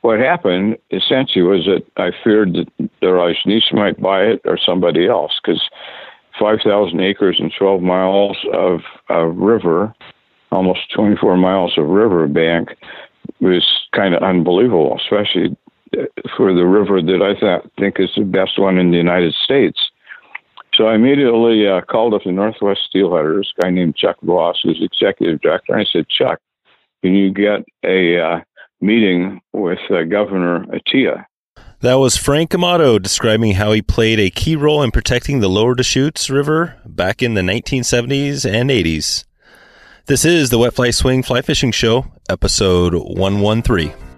what happened essentially was that I feared that the Rajneesh might buy it or somebody else because 5,000 acres and 12 miles of, of river, almost 24 miles of river bank, was kind of unbelievable, especially for the river that I th- think is the best one in the United States. So I immediately uh, called up the Northwest Steelheaders, a guy named Chuck Voss, who's executive director. And I said, Chuck, can you get a uh, meeting with uh, Governor Atiyeh? That was Frank Amato describing how he played a key role in protecting the lower Deschutes River back in the 1970s and 80s. This is the Wet Fly Swing Fly Fishing Show, episode 113.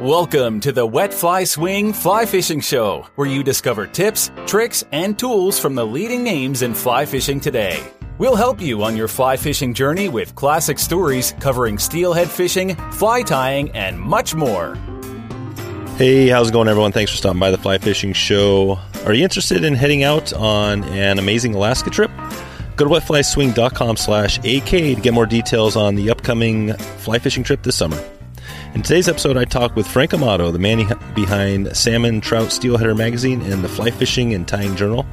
Welcome to the Wet Fly Swing Fly Fishing Show, where you discover tips, tricks, and tools from the leading names in fly fishing today. We'll help you on your fly fishing journey with classic stories covering steelhead fishing, fly tying, and much more. Hey, how's it going, everyone? Thanks for stopping by the Fly Fishing Show. Are you interested in heading out on an amazing Alaska trip? Go to wetflyswing.com slash AK to get more details on the upcoming fly fishing trip this summer. In today's episode, I talk with Frank Amato, the man behind Salmon, Trout, Steelheader magazine and the Fly Fishing and Tying Journal,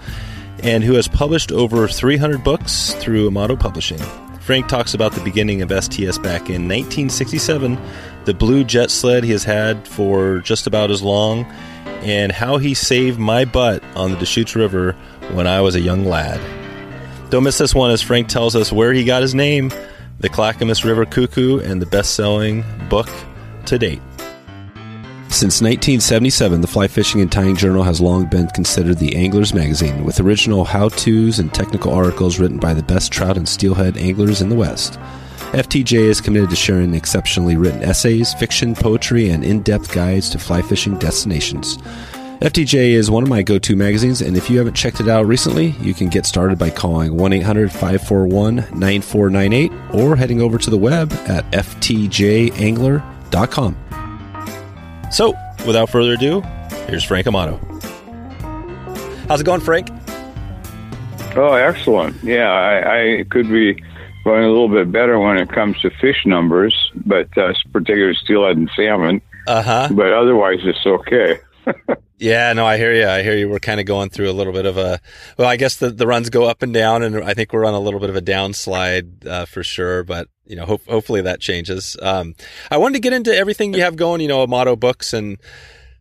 and who has published over 300 books through Amato Publishing. Frank talks about the beginning of STS back in 1967 the blue jet sled he has had for just about as long, and how he saved my butt on the Deschutes River when I was a young lad. Don't miss this one as Frank tells us where he got his name, the Clackamas River Cuckoo, and the best selling book to date. Since 1977, the Fly Fishing and Tying Journal has long been considered the angler's magazine, with original how to's and technical articles written by the best trout and steelhead anglers in the West. FTJ is committed to sharing exceptionally written essays, fiction, poetry, and in depth guides to fly fishing destinations. FTJ is one of my go to magazines, and if you haven't checked it out recently, you can get started by calling 1 800 541 9498 or heading over to the web at ftjangler.com. So, without further ado, here's Frank Amato. How's it going, Frank? Oh, excellent. Yeah, I, I could be going a little bit better when it comes to fish numbers, but uh, particularly steelhead and salmon. Uh huh. But otherwise, it's okay. yeah, no, I hear you. I hear you. We're kind of going through a little bit of a, well, I guess the, the runs go up and down, and I think we're on a little bit of a downslide uh, for sure. But you know, ho- hopefully that changes. Um, I wanted to get into everything you have going. You know, Amato books and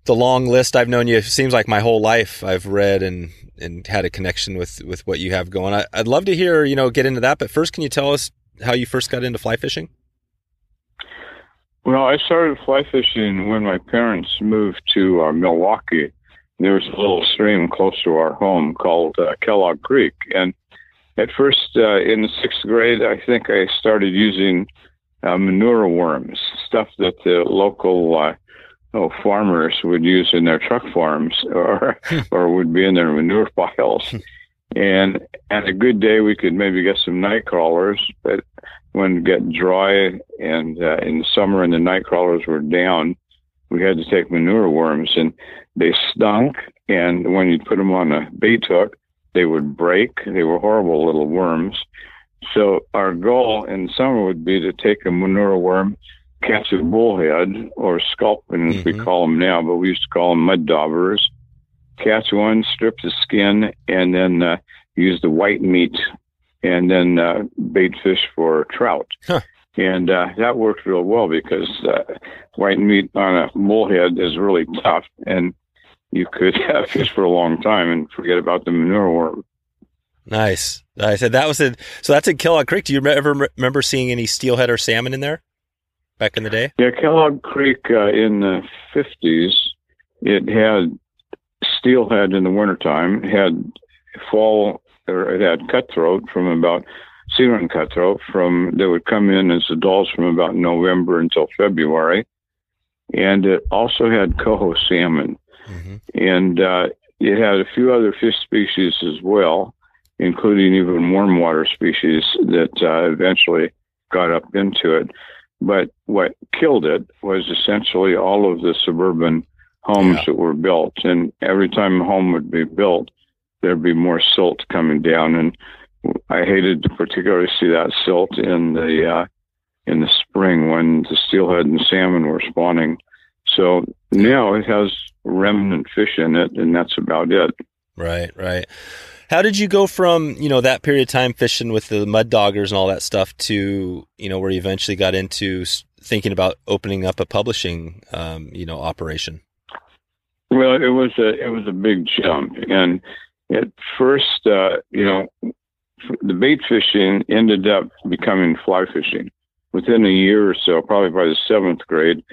the long list. I've known you. It seems like my whole life. I've read and and had a connection with with what you have going. I, would love to hear you know get into that. But first, can you tell us how you first got into fly fishing? Well, I started fly fishing when my parents moved to uh, Milwaukie. There was a little stream close to our home called uh, Kellogg Creek, and at first uh, in the sixth grade, I think I started using uh, manure worms, stuff that the local uh, oh, farmers would use in their truck farms or or would be in their manure piles. and at a good day, we could maybe get some night crawlers, but when it got dry and uh, in the summer and the night crawlers were down, we had to take manure worms and they stunk. And when you put them on a bait hook, they would break. They were horrible little worms. So our goal in the summer would be to take a manure worm catch a bullhead or sculpin, as mm-hmm. we call them now, but we used to call them mud daubers. Catch one, strip the skin, and then uh, use the white meat, and then uh, bait fish for trout. Huh. And uh, that worked real well because uh, white meat on a bullhead is really tough, and you could have fish for a long time and forget about the manure worm. Nice. I said that was it. So that's at Kellogg Creek. Do you ever remember seeing any steelhead or salmon in there? back in the day? Yeah, Kellogg Creek uh, in the 50s, it had steelhead in the wintertime, had fall, or it had cutthroat from about sea run cutthroat from they would come in as adults from about November until February, and it also had coho salmon, mm-hmm. and uh, it had a few other fish species as well, including even warm water species that uh, eventually got up into it. But what killed it was essentially all of the suburban homes yeah. that were built. And every time a home would be built, there'd be more silt coming down. And I hated to particularly see that silt in the uh, in the spring when the steelhead and salmon were spawning So now it has remnant fish in it, and that's about it. Right, right. How did you go from you know that period of time fishing with the mud doggers and all that stuff to you know where you eventually got into thinking about opening up a publishing um, you know operation? Well, it was a it was a big jump, and at first, uh, you know, the bait fishing ended up becoming fly fishing. Within a year or so, probably by the seventh grade,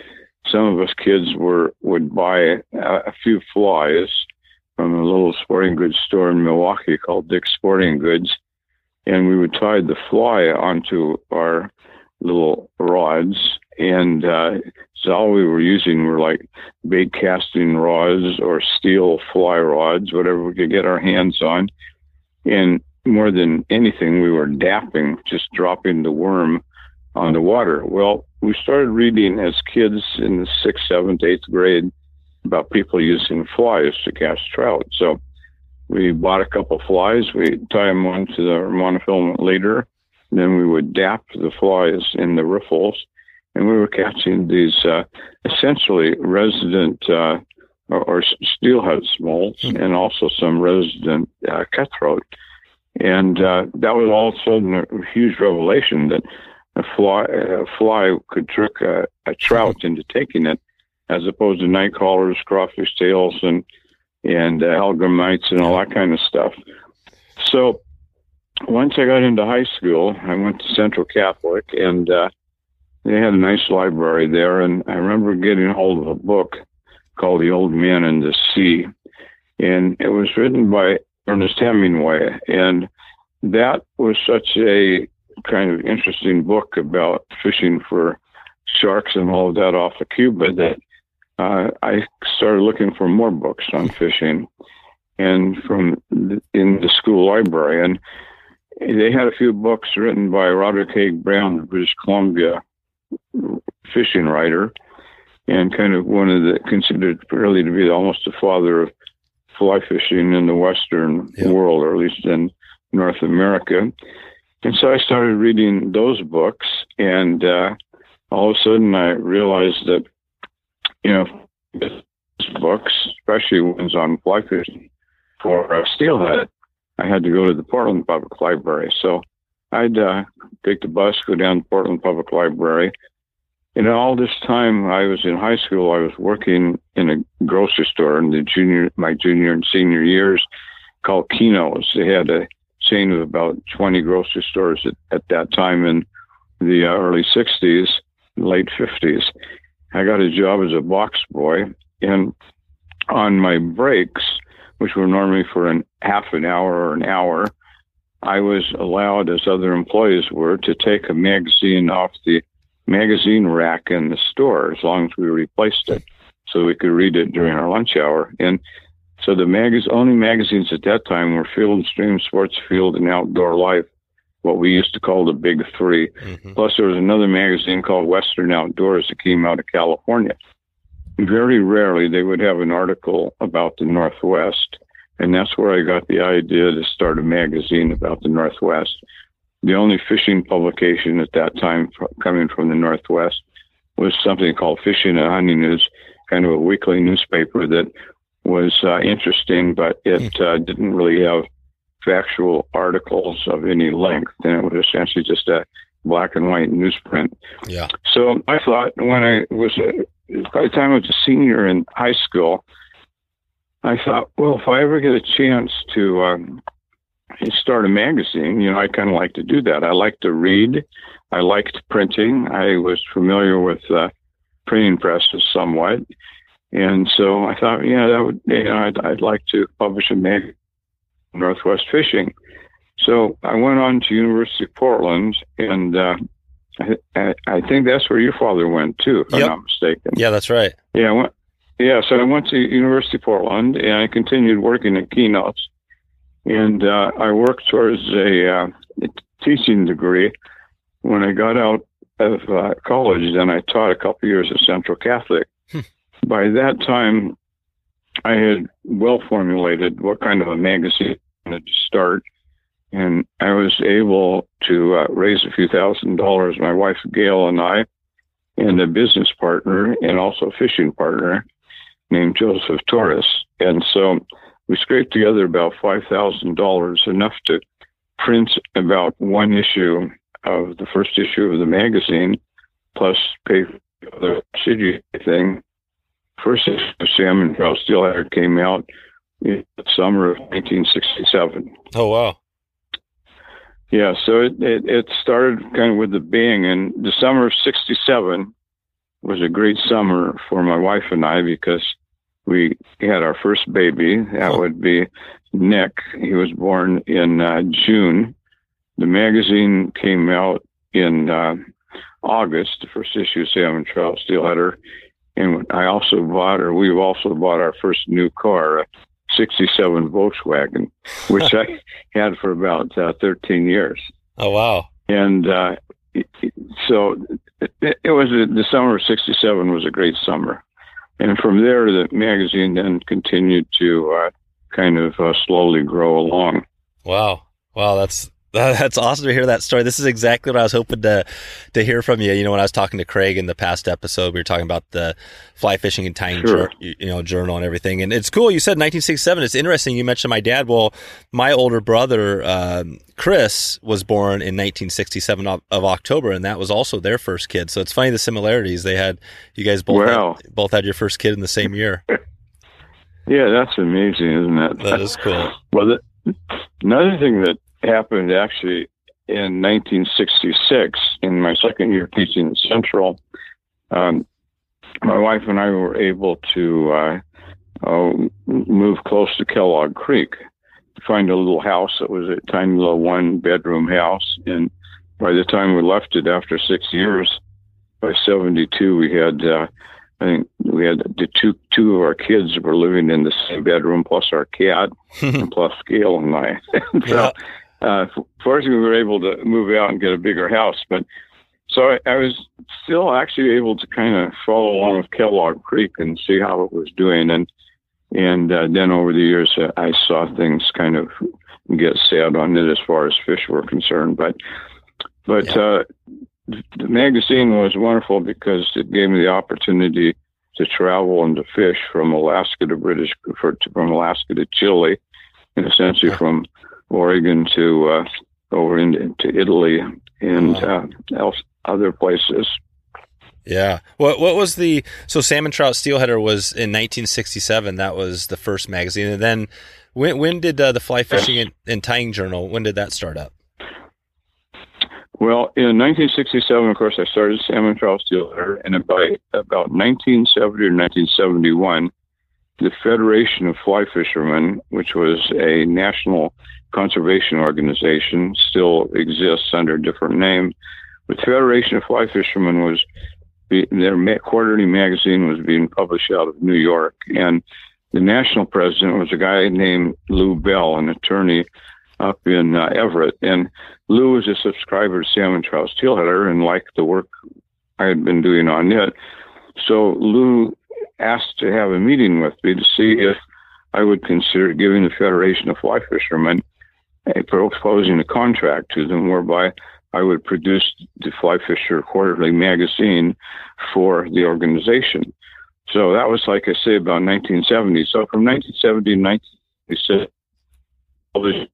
some of us kids were would buy a, a few flies from a little sporting goods store in Milwaukie called Dick's Sporting Goods, and we would tie the fly onto our little rods, and uh, so all we were using were like bait casting rods or steel fly rods, whatever we could get our hands on, and more than anything, we were dapping, just dropping the worm on the water. Well, we started reading as kids in the sixth, seventh, eighth grade about people using flies to catch trout. So we bought a couple flies, we tie them onto the monofilament leader, then we would dap the flies in the riffles, and we were catching these uh, essentially resident uh, or, or, steelhead smolts mm-hmm. and also some resident uh, cutthroat. And uh, that was all of a sudden a huge revelation that a fly, a fly could trick a, a trout into taking it, as opposed to night crawlers, crawfish tails, and and uh, hellgrammites and all that kind of stuff. So once I got into high school, I went to Central Catholic, and uh, they had a nice library there. And I remember getting hold of a book called The Old Man and the Sea, and it was written by Ernest Hemingway, and that was such a kind of interesting book about fishing for sharks and all of that off of Cuba that uh, I started looking for more books on fishing, and from the, in the school library, and they had a few books written by Roderick Haig Brown, of British Columbia fishing writer, and kind of one of the considered really to be almost the father of fly fishing in the Western yeah. world, or at least in North America. And so I started reading those books, and uh, all of a sudden I realized that, you know, books, especially ones on fly fishing for uh, steelhead, I had to go to the Portland Public Library. So I'd uh, take the bus, go down to Portland Public Library. And all this time I was in high school, I was working in a grocery store in the junior, my junior and senior years called Kienow's. They had a chain of about 20 grocery stores at, at that time in the uh, early 60s, late 50s. I got a job as a box boy, and on my breaks, which were normally for an half an hour or an hour, I was allowed, as other employees were, to take a magazine off the magazine rack in the store as long as we replaced it so we could read it during our lunch hour. And so the mag- only magazines at that time were Field and Stream, Sports Afield, and Outdoor Life, what we used to call the Big 3 mm-hmm. Plus, there was another magazine called Western Outdoors that came out of California. Very rarely they would have an article about the Northwest, and that's where I got the idea to start a magazine about the Northwest. The only fishing publication at that time coming from the Northwest was something called Fishing and Hunting News, kind of a weekly newspaper that was uh, interesting, but it hmm. uh, didn't really have factual articles of any length, and it was essentially just a black and white newsprint. Yeah. So I thought when I was by the time I was a senior in high school, I thought, well, if I ever get a chance to um, start a magazine, you know, I kind of like to do that. I like to read. I liked printing. I was familiar with uh, printing presses somewhat. And so I thought, yeah, that would, you know, I'd, I'd like to publish a magazine, Northwest Fishing. So I went on to University of Portland, and uh, I, I, think that's where your father went too, if yep. I'm not mistaken. Yeah, that's right. Yeah, I went, yeah. So I went to University of Portland, and I continued working at Kienow's, and uh, I worked towards a, uh, teaching degree. When I got out of uh, college, then I taught a couple years at Central Catholic by that time, I had well formulated what kind of a magazine I wanted to start, and I was able to uh, raise a few thousand dollars. My wife Gail and I, and a business partner and also a fishing partner named Joseph Torres. And so we scraped together about $5,000, enough to print about one issue of the first issue of the magazine, plus pay for the city thing. First issue of Salmon Trout Steelheader came out in the summer of 1967. Oh, wow. Yeah, so it, it, it started kind of with the bang, and the summer of '67 was a great summer for my wife and I because we had our first baby. That oh. would be Nick. He was born in uh, June. The magazine came out in uh, August, the first issue of Salmon Trout Steelheader. And I also bought, or we've also bought our first new car, a 67 Volkswagen, which I had for about uh, 13 years. Oh, wow. And uh, so it, it was a, the summer of 67 was a great summer. And from there, the magazine then continued to uh, kind of uh, slowly grow along. Wow. Wow. That's that's awesome to hear that story. This is exactly what I was hoping to to hear from you. You know, when I was talking to Craig in the past episode, we were talking about the fly fishing and tying, sure. you know, journal and everything. And it's cool. You said 1967. It's interesting. You mentioned my dad. Well, my older brother um, Chris was born in 1967 of, of, October, and that was also their first kid. So it's funny the similarities they had. You guys both wow. had, both had your first kid in the same year. yeah, that's amazing, isn't it? That is cool. well, the, another thing that happened actually in 1966 in my second year teaching at Central. Um, my wife and I were able to uh, uh, move close to Kellogg Creek to find a little house that was a tiny little one bedroom house. And by the time we left it after six years, by 72, we had, uh, I think we had the two, two of our kids were living in the same bedroom, plus our cat, and plus Gail and I. so, yeah uh, fortunately, we were able to move out and get a bigger house. But so I, I was still actually able to kind of follow along with Kellogg Creek and see how it was doing. And and uh, then over the years, uh, I saw things kind of get sad on it as far as fish were concerned. But but yeah. uh, the magazine was wonderful because it gave me the opportunity to travel and to fish from Alaska to British, from Alaska to Chile, and essentially from Oregon to uh, over into, Italy and wow. uh, else, other places. Yeah. What what was the so Salmon Trout Steelheader was in 1967. That was the first magazine, and then when when did uh, the Fly Fishing and, and, Tying Journal? When did that start up? Well, in 1967, of course, I started Salmon Trout Steelheader, and by about 1970 or 1971, the Federation of Fly Fishermen, which was a national conservation organization, still exists under a different name. But the Federation of Fly Fishermen was their quarterly magazine was being published out of New York, and the national president was a guy named Lou Bell, an attorney up in uh, Everett. And Lou was a subscriber to Salmon Trout Steelheader and liked the work I had been doing on it. So Lou asked to have a meeting with me to see if I would consider giving the Federation of Fly Fishermen a proposing a contract to them whereby I would produce the Fly Fisher Quarterly magazine for the organization. So that was, like I say, about 1970. So from 1970 to 1976, published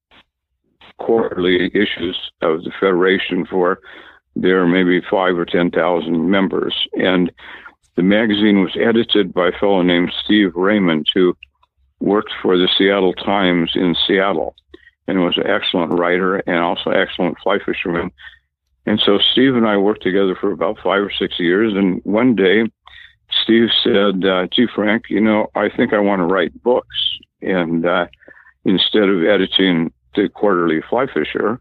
quarterly issues of the Federation for their maybe five or 10,000 members. And the magazine was edited by a fellow named Steve Raymond, who worked for the Seattle Times in Seattle and was an excellent writer and also excellent fly fisherman. And so Steve and I worked together for about five or six years. And one day, Steve said, uh, "Gee, Frank, you know, I think I want to write books, and uh, instead of editing the quarterly Fly Fisher,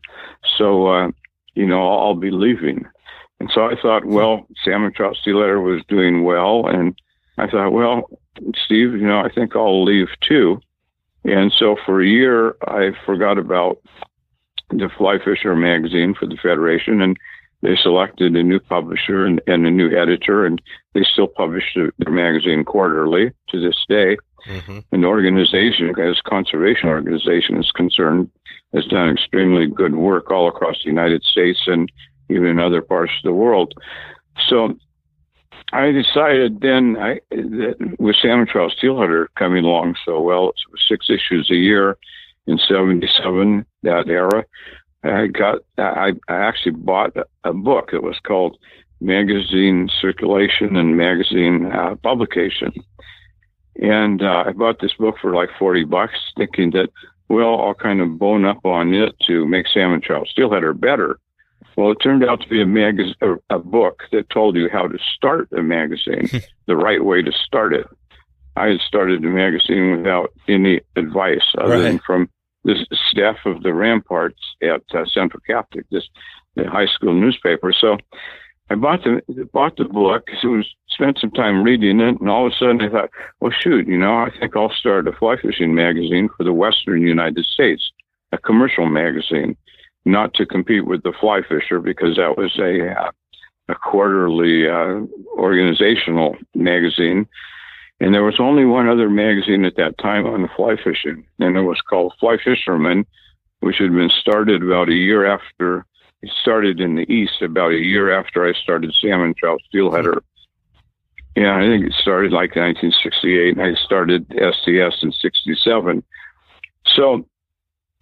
so uh, you know, I'll be leaving." And so I thought, well, Salmon Trout Steelheader was doing well, and I thought, well, Steve, you know, I think I'll leave too. And so for a year, I forgot about the Fly Fisher magazine for the Federation, and they selected a new publisher and, and a new editor, and they still publish their magazine quarterly to this day. Mm-hmm. An organization, as conservation organization is concerned, has done extremely good work all across the United States and even in other parts of the world. So I decided then I, that with Salmon Trout Steelheader coming along so well, it was six issues a year in '77 that era. I got I, I actually bought a book. It was called Magazine Circulation and Magazine uh, Publication, and uh, I bought this book for like forty bucks, thinking that well I'll kind of bone up on it to make salmon trout steelheader better. Well, it turned out to be a magazine, a, a book that told you how to start a magazine, the right way to start it. I had started the magazine without any advice other right. than from the staff of the Ramparts at uh, Central Catholic, this the high school newspaper. So I bought the bought the book. So was spent some time reading it, and all of a sudden I thought, well, shoot, you know, I think I'll start a fly fishing magazine for the Western United States, a commercial magazine, not to compete with the Fly Fisher because that was a uh, a quarterly uh, organizational magazine. And there was only one other magazine at that time on fly fishing, and it was called Fly Fisherman, which had been started about a year after it started in the east, about a year after I started salmon trout steelheader. Yeah, I think it started like 1968, and I started STS in 67. So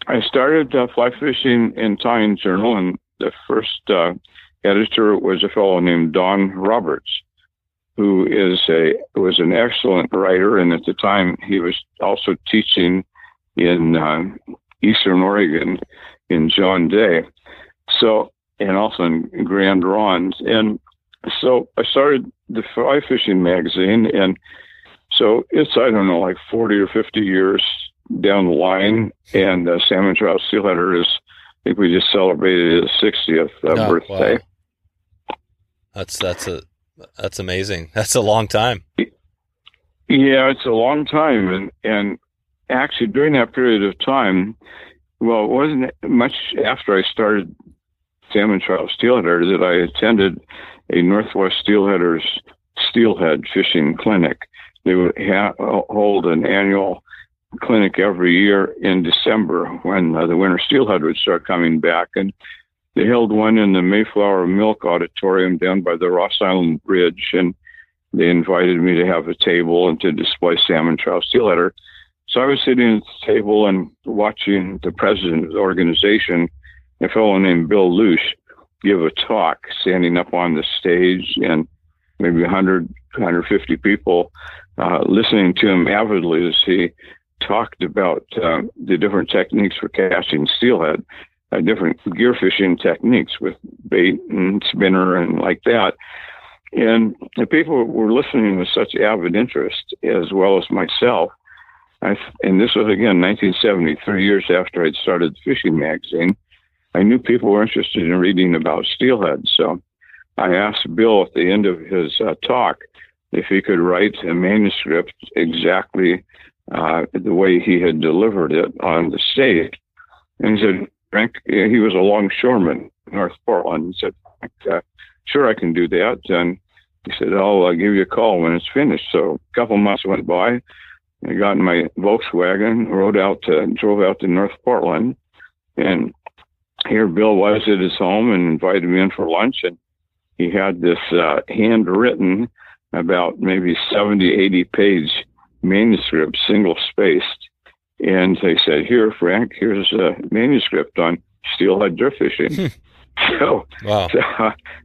I started uh, fly fishing in Tying Journal, and the first uh, editor was a fellow named Don Roberts who is a was an excellent writer, and at the time he was also teaching in uh, Eastern Oregon in John Day. So and also in Grand Ronde, and so I started the fly fishing magazine, and so it's I don't know like forty or fifty years down the line, and uh, Salmon Trout Steelheader is I think we just celebrated his 60th uh, oh, birthday. Wow. That's that's a that's amazing. That's a long time. Yeah, it's a long time, and and actually during that period of time, well, it wasn't much after I started salmon trout steelheader that I attended a Northwest Steelheaders steelhead fishing clinic. They would ha- hold an annual clinic every year in December when uh, the winter steelhead would start coming back, and they held one in the Mayflower Milk Auditorium down by the Ross Island Bridge, and they invited me to have a table and to display salmon trout steelheader. So I was sitting at the table and watching the president of the organization, a fellow named Bill Lush, give a talk, standing up on the stage, and maybe 100, 150 people uh, listening to him avidly as he talked about uh, the different techniques for casting steelhead uh, different gear fishing techniques with bait and spinner and like that. And the people were listening with such avid interest, as well as myself. I, and this was again 1973, years after I'd started the fishing magazine. I knew people were interested in reading about steelhead, so I asked Bill at the end of his uh, talk if he could write a manuscript exactly uh, the way he had delivered it on the stage. And he said, Frank, he was a longshoreman, in North Portland. He said, uh, sure, I can do that. And he said, I'll uh, give you a call when it's finished. So a couple months went by. I got in my Volkswagen, rode out to, drove out to North Portland. And here Bill was at his home and invited me in for lunch. And he had this uh, handwritten, about maybe 70, 80 page manuscript, single spaced and they said, "Here, Frank, here's a manuscript on steelhead drift fishing." Hmm. so, wow. so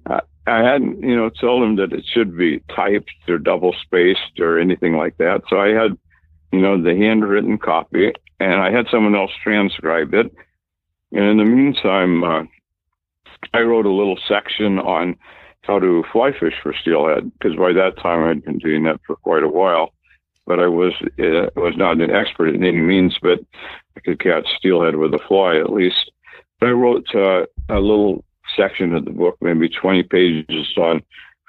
uh, I hadn't, you know, told him that it should be typed or double spaced or anything like that. So I had, you know, the handwritten copy, and I had someone else transcribe it. And in the meantime, uh, I wrote a little section on how to fly fish for steelhead because by that time I'd been doing that for quite a while but I was uh, was not an expert in any means, but I could catch steelhead with a fly at least. But I wrote uh, a little section of the book, maybe 20 pages on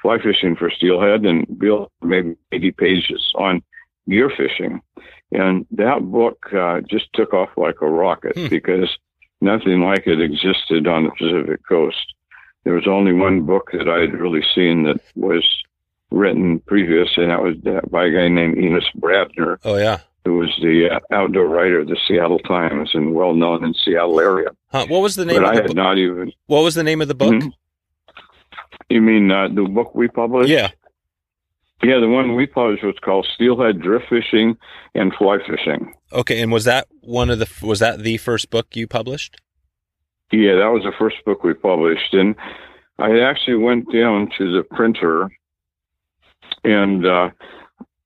fly fishing for steelhead, and Bill maybe 80 pages on gear fishing. And that book uh, just took off like a rocket hmm. because nothing like it existed on the Pacific coast. There was only one book that I had really seen that was written previous, and that was uh, by a guy named Enos Bradner. Oh yeah, who was the uh, outdoor writer of the Seattle Times and well known in Seattle area. Huh. What was the name? But of I the had bo- not even. What was the name of the book? Mm-hmm. You mean uh, the book we published? Yeah. Yeah, the one we published was called Steelhead Drift Fishing and Fly Fishing. Okay, and was that one of the was that the first book you published? Yeah, that was the first book we published, and I actually went down to the printer, and uh,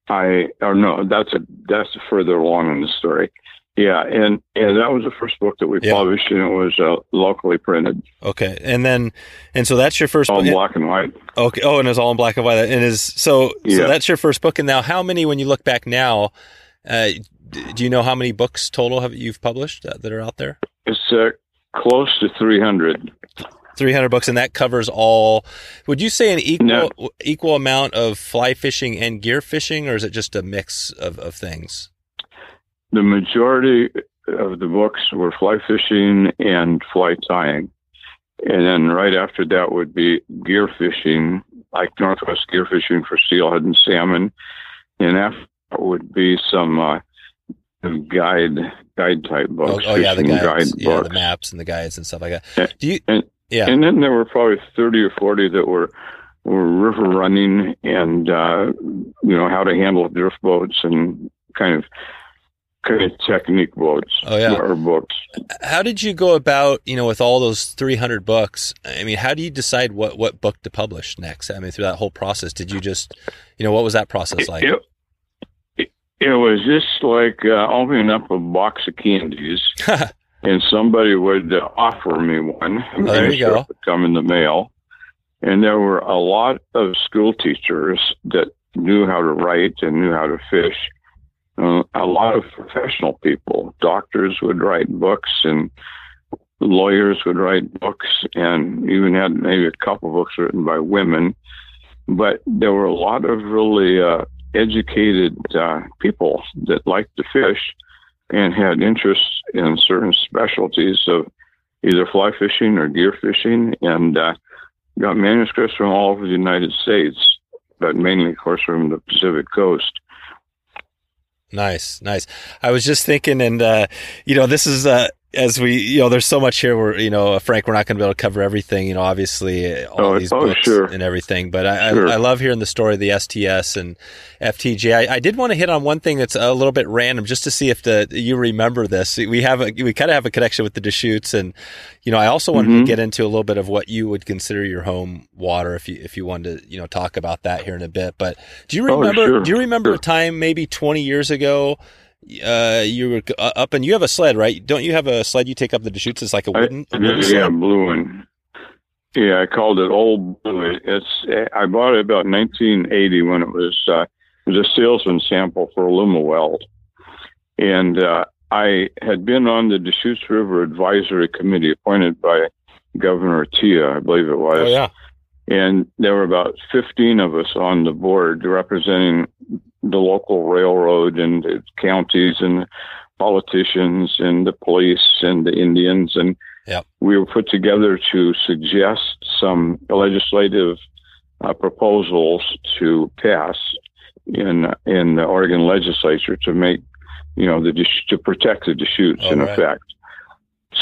I or no, that's a that's further along in the story. Yeah, and and that was the first book that we Yeah. published, and it was uh, locally printed, Okay, and then and so that's your first all book. black and white. Okay. Oh, and it's all in black and white. And is so. So Yeah. that's your first book. And now, how many? When you look back now, uh, do you know how many books total have you've published uh, that are out there? It's uh, close to three hundred. Three hundred books, and that covers all. Would you say an equal No. equal amount of fly fishing and gear fishing, or is it just a mix of, of things? The majority of the books were fly fishing and fly tying. And then right after that would be gear fishing, like Northwest gear fishing for steelhead and salmon. And after that would be some uh, guide guide type Oh, books. oh yeah, the guides, guide yeah, the maps and the guides and stuff like that. Do you? And- yeah. And then there were probably 30 or 40 that were, were river running and, uh, you know, how to handle drift boats and kind of, kind of technique boats Oh, yeah. or books. how did you go about you know with all those 300 books i mean how do you decide what what book to publish next i mean through that whole process did you just you know what was that process like It, it, it was just like uh, opening up a box of candies, and somebody would uh, offer me one. Oh, there you go. Come in the mail, and there were a lot of school teachers that knew how to write and knew how to fish. Uh, a lot of professional people, doctors would write books, and lawyers would write books, and even had maybe a couple books written by women. But there were a lot of really uh, educated uh, people that liked to fish and had interests in certain specialties of either fly fishing or gear fishing, and uh, got manuscripts from all over the United States, but mainly, of course, from the Pacific Coast. nice nice i was just thinking and uh you know this is uh as we you know there's so much here where you know frank we're not going to be able to cover everything you know obviously all Oh, these oh, books sure. and everything but I, Sure. I i love hearing the story of the sts and ftj i, I did want to hit on one thing that's a little bit random just to see if the you remember this we have a we kind of have a connection with the deschutes and you know i also wanted to Mhm. get into a little bit of what you would consider your home water if you if you wanted to you know talk about that here in a bit but do you Oh, remember sure, do you remember a time maybe 20 years ago uh, you were uh, up and you have a sled, right? Don't you have a sled you take up the Deschutes? It's like a I, wooden, a yeah, wooden yeah, sled. blue one. Yeah, I called it Old Blue. It's I bought it about 1980 when it was uh, it was a salesman sample for Lumaweld, and uh, I had been on the Deschutes River Advisory Committee appointed by Governor Atiyeh, I believe it was. Oh yeah, and there were about 15 of us on the board representing the local railroad and the counties and politicians and the police and the Indians. And Yep. we were put together to suggest some legislative uh, proposals to pass in in the Oregon legislature to make, you know, the to protect the Deschutes Oh, in right. effect.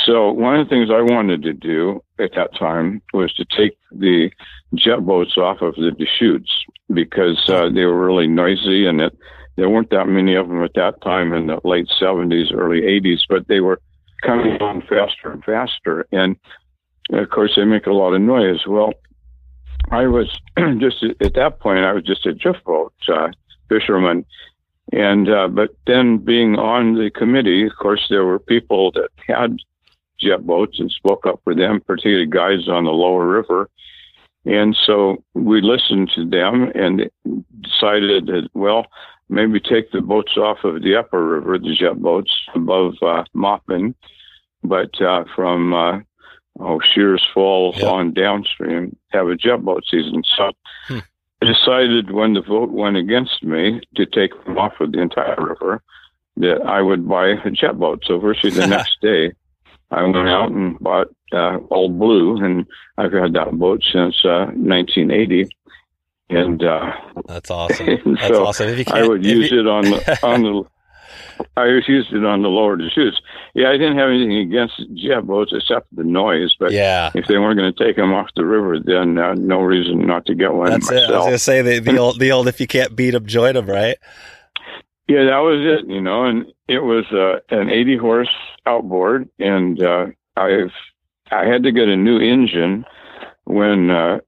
So one of the things I wanted to do at that time was to take the jet boats off of the Deschutes because uh, they were really noisy and it, there weren't that many of them at that time in the late 70s, early 80s, but they were coming on faster and faster. And of course, they make a lot of noise. Well, I was just at that point, I was just a drift boat uh, fisherman. And, uh, but then being on the committee, of course, there were people that had jet boats and spoke up for them, particularly guys on the lower river. And so we listened to them and decided that, well, maybe take the boats off of the upper river, the jet boats above uh, Maupin, but uh, from uh, oh, Sherars Falls Yeah. on downstream, have a jet boat season. So Hmm. I decided when the vote went against me to take them off of the entire river, that I would buy a jet boat. So virtually the next day, I went out and bought uh, Old Blue, and I've had that boat since uh, 1980. And uh, that's awesome. That's so awesome. If you I would use you- it on the on the I used it on the lower Deschutes. Yeah, I didn't have anything against jet boats except the noise. But Yeah. if they weren't going to take them off the river, then uh, no reason not to get one That's it. I was myself. gonna say the, the old the old if you can't beat 'em, join 'em, right? Yeah, that was it. You know, and it was uh, an 80 horse outboard, and uh, I've I had to get a new engine when uh,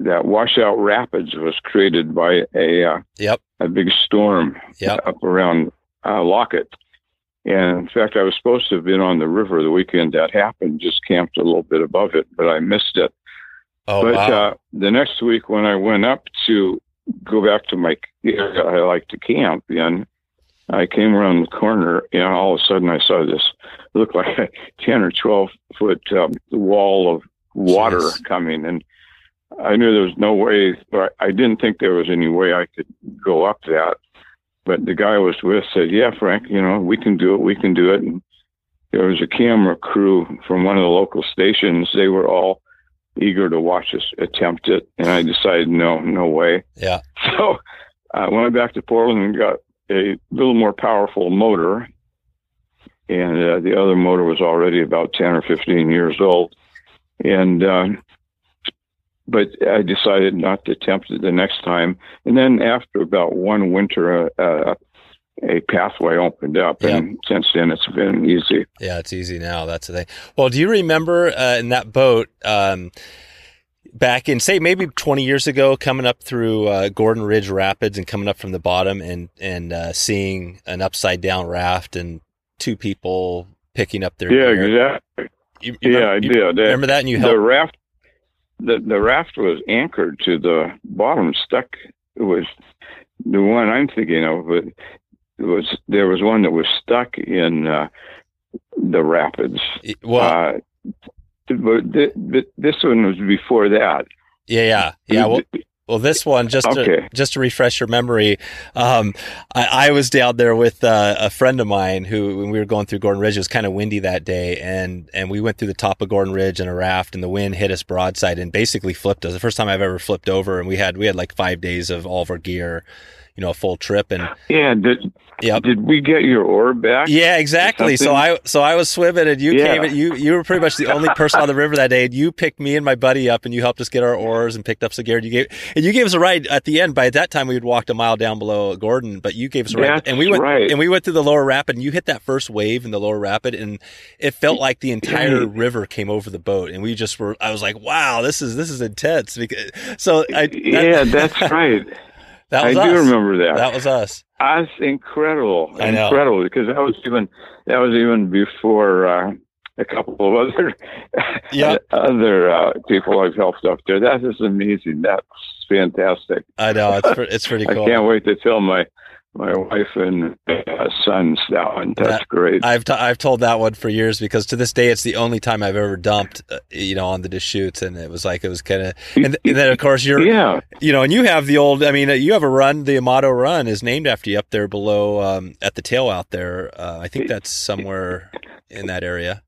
that washout rapids was created by a uh, Yep. a big storm Yep. up around uh, Lockett. And in fact, I was supposed to have been on the river the weekend that happened, just camped a little bit above it, but I missed it. Oh but wow. uh, the next week, when I went up to go back to my area I like to camp in, I came around the corner, and all of a sudden I saw this looked like a ten or twelve foot um, wall of water Jeez. coming, and I knew there was no way. Or I didn't think there was any way I could go up that. But the guy I was with said, "Yeah, Frank, you know we can do it. We can do it." And there was a camera crew from one of the local stations. They were all eager to watch us attempt it, and I decided, no, no way. yeah. So I went back to Portland and got a little more powerful motor, and uh, the other motor was already about ten or fifteen years old, and. Uh, but I decided not to attempt it the next time. And then after about one winter, uh, uh, a pathway opened up, Yeah. and since then it's been easy. Yeah, it's easy now. That's the thing. Well, do you remember uh, in that boat um, back in, say, maybe 20 years ago, coming up through uh, Gordon Ridge Rapids and coming up from the bottom and and uh, seeing an upside down raft and two people picking up their Yeah, gear? exactly. You- you Yeah, remember, I you did. That- remember that? And you the raft the the raft was anchored to the bottom stuck it was the one i'm thinking of but it was there was one that was stuck in uh, the rapids Well, but th- th- this one was before that yeah, yeah, yeah. Well, Well, this one just to, just to refresh your memory, um, I, I was down there with uh, a friend of mine who, when we were going through Gordon Ridge, it was kind of windy that day, and and we went through the top of Gordon Ridge in a raft, and the wind hit us broadside and basically flipped us. The first time I've ever flipped over, and we had we had like five days of all of our gear, you know, a full trip, and yeah did, Yep. did we get your oar back yeah, exactly. So I so I was swimming, and you Yeah. came. You you were pretty much the only person on the river that day, and you picked me and my buddy up, and you helped us get our oars and picked up some gear. And you gave and you gave us a ride at the end. By that time, we had walked a mile down below Gordon, but you gave us a ride, That's and we went right. and we went through the lower rapid, and you hit that first wave in the lower rapid, and it felt like the entire river came over the boat, and we just were. I was like, wow, this is this is intense. Because, so I that, yeah that's right that i was do remember that That was us. That's incredible. I know. Incredible because that was even that was even before uh, a couple of other Yeah. other uh, people I've helped up there. That is amazing. That's fantastic. I know it's pre- it's pretty cool. I can't wait to tell my my wife and uh, sons that one. That's That- great. I've t- I've told that one for years because to this day it's the only time I've ever dumped, uh, you know, on the Deschutes, and it was like it was kind of, and, and then of course you're, yeah, you know, and you have the old, I mean, you have a run, the Amato Run is named after you up there below, um, at the tail out there. Uh, I think that's somewhere in that area.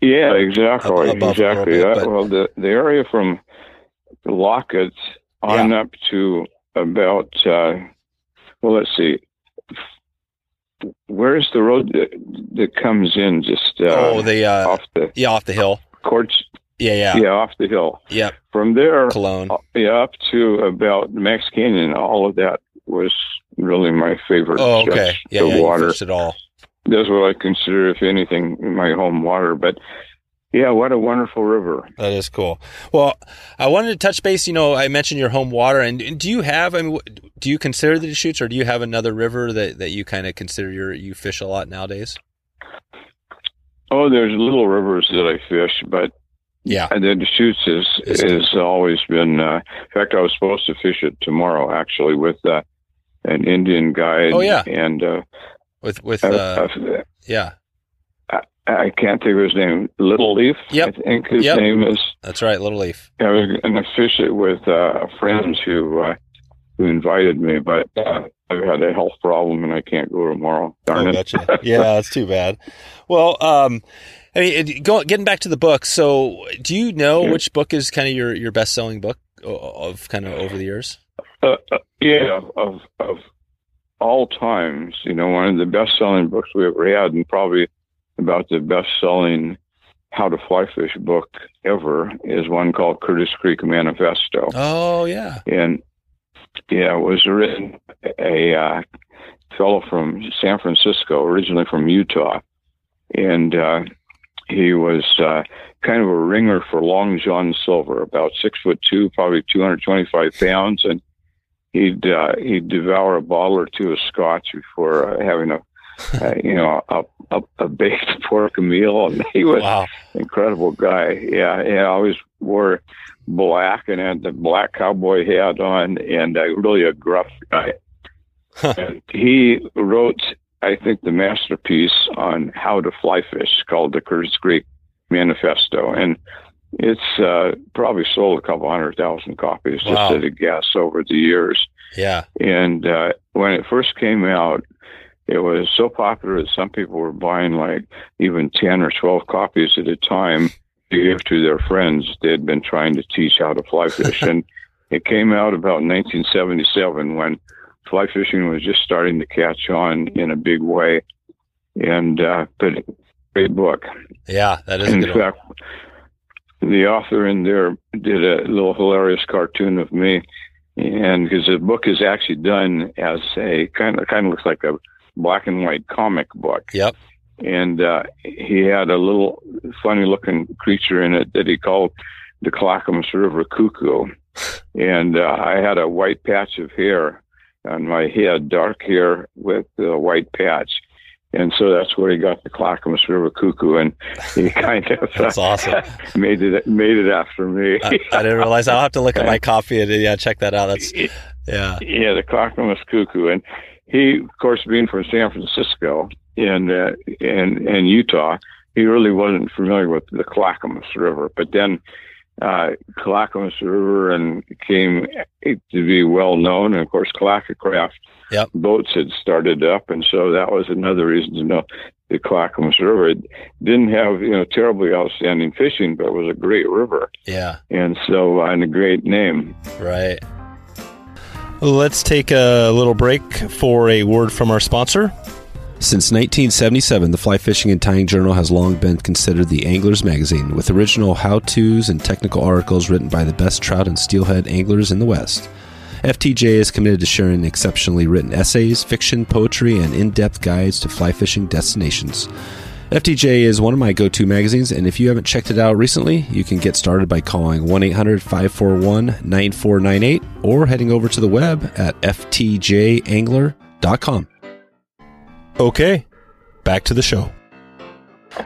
yeah, exactly, Ab- above exactly. bit, That- but- well, the the area from Lockets on up to about uh, well, let's see. Where's the road that, that comes in just uh, oh, the uh, off the yeah, off the hill. courts? Yeah, yeah, Yeah. off the hill. Yep. From there, Cologne. yeah, up to about Mack's Canyon. All of that was really my favorite. Oh, okay. stretch. Yeah, the yeah, water. it all. That's what I consider, if anything, my home water. But yeah, what a wonderful river. That is cool. Well, I wanted to touch base. You know, I mentioned your home water, and do you have? I mean, do you consider the Deschutes, or do you have another river that, that you kind of consider your you fish a lot nowadays? Oh, there's little rivers that I fish, but Yeah. And the Deschutes is Is- has always been. Uh, in fact, I was supposed to fish it tomorrow, actually, with uh, an Indian guide. Oh, yeah. and uh, With with uh, yeah, I can't think of his name. Little Leaf. Yep. I think his Yep. name is. that's right, Little Leaf. I was going to fish it with uh, friends who uh, who invited me, but uh, I've had a health problem and I can't go tomorrow. Darn Oh, it. gotcha. Yeah, that's too bad. Well, um, I mean, go, getting back to the book. So, do you know Yeah. which book is kind of your your best selling book of kind of over the years? Uh, uh, yeah, of of all times, you know, one of the best selling books we ever had, and probably about the best selling how to fly fish book ever is one called Curtis Creek Manifesto. Oh yeah, and yeah, it was written a uh, fellow from San Francisco, originally from Utah, and uh, he was uh, kind of a ringer for Long John Silver, about six foot two, probably two hundred twenty-five pounds, and he'd uh, he'd devour a bottle or two of scotch before uh, having a uh, you know a, a, a baked pork meal, and he was wow. an incredible guy. Yeah, he always wore black and had the black cowboy hat on, and uh, really a gruff guy. and he wrote, I think, the masterpiece on how to fly fish called the Curtis Creek Manifesto, and it's uh, probably sold a couple hundred thousand copies Wow. just at a guess over the years. yeah, And uh, when it first came out, it was so popular that some people were buying like even 10 or 12 copies at a time to give to their friends they had been trying to teach how to fly fish. and it came out about 1977 when fly fishing was just starting to catch on in a big way. And, uh, but great book. yeah. That is a In good one. fact, the author in there did a little hilarious cartoon of me, and because the book is actually done as a kind of kind of looks like a black and white comic book, Yep. and uh, he had a little funny looking creature in it that he called the Clackamas River cuckoo, and uh, I had a white patch of hair on my head, dark hair with a white patch. And so that's where he got the Clackamas River cuckoo, and he kind of That's awesome. made it made it after me. I, I didn't realize. I'll have to look at my copy and yeah, check that out. That's yeah, yeah, the Clackamas cuckoo, and he, of course, being from San Francisco and uh, and and Utah, he really wasn't familiar with the Clackamas River. But then uh, Clackamas River and came to be well known, and of course, Clackacraft Yep. boats had started up, and so that was another reason to know the Clackamas River. It didn't have you know terribly outstanding fishing, but it was a great river, yeah, and so and a great name. right. Let's take a little break for a word from our sponsor. Since 1977, the Fly Fishing and Tying Journal has long been considered the angler's magazine, with original how to's and technical articles written by the best trout and steelhead anglers in the West. FTJ is committed to sharing exceptionally written essays, fiction, poetry, and in depth guides to fly fishing destinations. FTJ is one of my go to magazines, and if you haven't checked it out recently, you can get started by calling 1 800 541 9498 or heading over to the web at ftjangler.com. Okay, back to the show.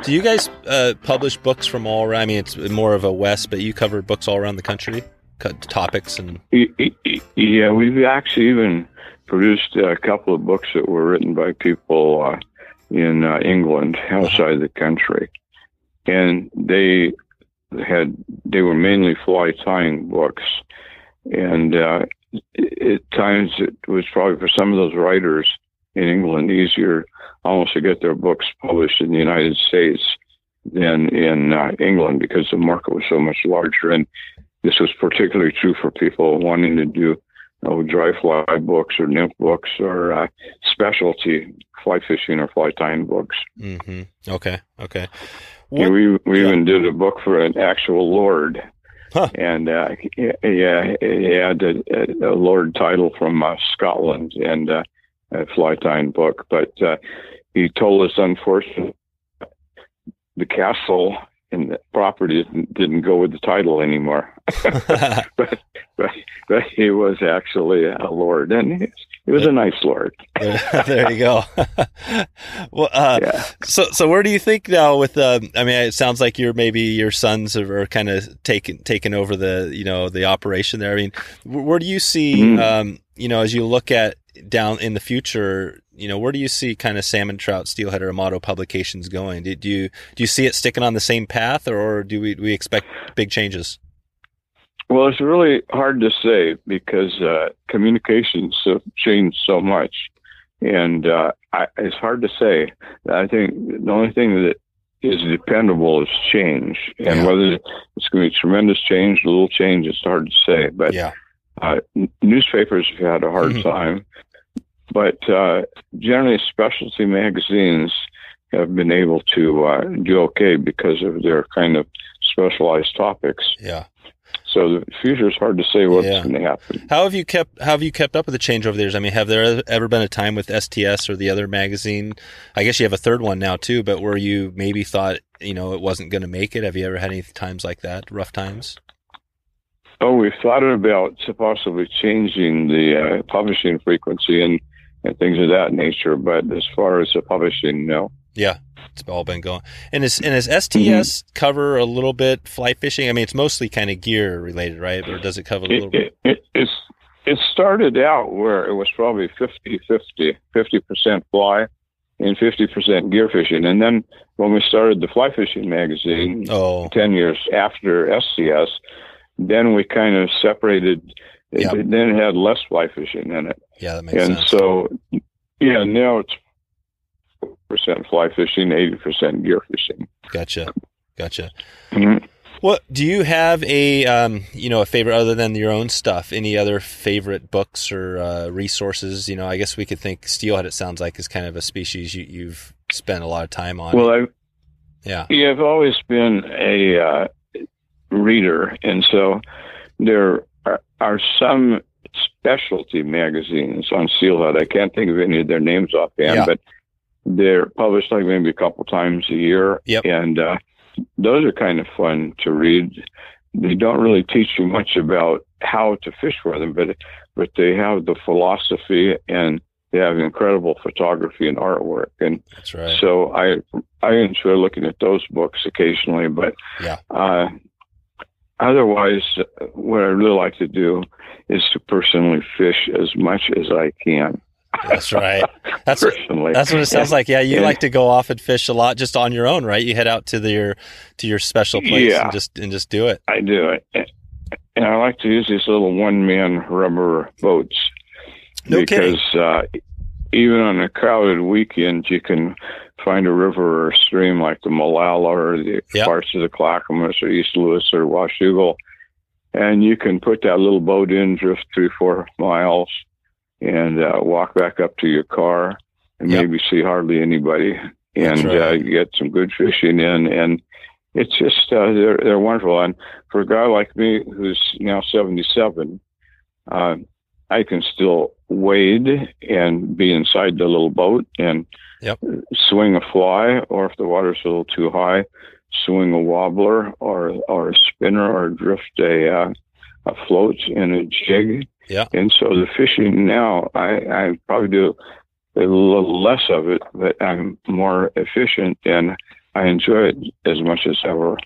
Do you guys uh, publish books from all around? I mean, it's more of a West, but you cover books all around the country, cut topics and Yeah, we've actually even produced a couple of books that were written by people uh, in uh, England, outside the country, and they had they were mainly fly tying books, and uh, at times it was probably for some of those writers in England easier almost to get their books published in the United States than in uh, England because the market was so much larger. And this was particularly true for people wanting to do know, dry fly books or nymph books or uh, specialty fly fishing or fly tying books. hmm Okay, okay. What, we we yeah. even did a book for an actual lord, Huh. and uh, yeah, yeah, he had a, a lord title from uh, Scotland and uh, a fly tying book, but uh, he told us unfortunately the castle and the property didn't, didn't go with the title anymore. but, but but he was actually a lord, and he, he was a nice lord. there you go. well, uh, Yeah. so so where do you think now? With uh, I mean, it sounds like you're maybe your sons are, are kind of taking taking over the you know the operation there. I mean, where do you see Mhm. um, you know as you look at down in the future? You know, where do you see kind of salmon trout, steelhead, or Amato publications going? Do, do you do you see it sticking on the same path, or, or do we do we expect big changes? Well, it's really hard to say because uh, communications have changed so much, and uh, I, it's hard to say. I think the only thing that is dependable is change, and Yeah. whether it's going to be tremendous change, a little change, it's hard to say. But Yeah, uh, newspapers have had a hard Mhm. time but uh, generally, specialty magazines have been able to uh, do okay because of their kind of specialized topics. Yeah. So the future is hard to say what's Yeah. going to happen. How have you kept How have you kept up with the change over the years? I mean, have there ever been a time with STS or the other magazine? I guess you have a third one now too, but where you maybe thought you know it wasn't going to make it? Have you ever had any times like that? Rough times? Oh, we've thought about possibly changing the uh, publishing frequency and, and things of that nature, but as far as the publishing, no. Yeah, it's all been going. And is and is STS cover a little bit fly fishing? I mean, it's mostly kind of gear related, right? Or does it cover a little It, bit? it, it, it's, it started out where it was probably 50 50, 50% fly and 50% gear fishing. And then when we started the fly fishing magazine, Oh, 10 years after STS, then we kind of separated. It, Then it had less fly fishing in it. yeah, that makes and sense. And so, yeah, now it's percent fly fishing, 80% gear fishing. Gotcha, gotcha. Mhm. What do you have a um, you know a favorite other than your own stuff? Any other favorite books or uh, resources? You know, I guess we could think steelhead. It sounds like is kind of a species you, you've spent a lot of time on. Well, I've, yeah, yeah, I've always been a uh, reader, and so there are, are some specialty magazines on steelhead. I can't think of any of their names offhand, Yeah. but they're published like maybe a couple times a year. Yep. And uh, those are kind of fun to read. They don't really teach you much about how to fish for them, but but they have the philosophy and they have incredible photography and artwork. And that's right. so I I enjoy looking at those books occasionally, but Yeah. Uh, otherwise, what I really like to do is to personally fish as much as I can. That's right. That's what, that's what it sounds like. Yeah, you Yeah. like to go off and fish a lot just on your own, right? You head out to the, your to your special place Yeah. and just and just do it. I do it, and I like to use these little one-man rubber boats No because uh, even on a crowded weekend, you can find a river or a stream like the Molalla or the Yep. parts of the Clackamas or East Lewis or Washougal, and you can put that little boat in, drift three, four miles, and uh, walk back up to your car, and Yep. maybe see hardly anybody, and right. uh, get some good fishing in, and it's just uh, they're they're wonderful. And for a guy like me who's now seventy seven, uh, I can still wade and be inside the little boat and Yep. swing a fly, or if the water's a little too high, swing a wobbler or or a spinner or drift a uh, a float in a jig. Yeah. And so the fishing now, I, I probably do a little less of it, but I'm more efficient and I enjoy it as much as ever.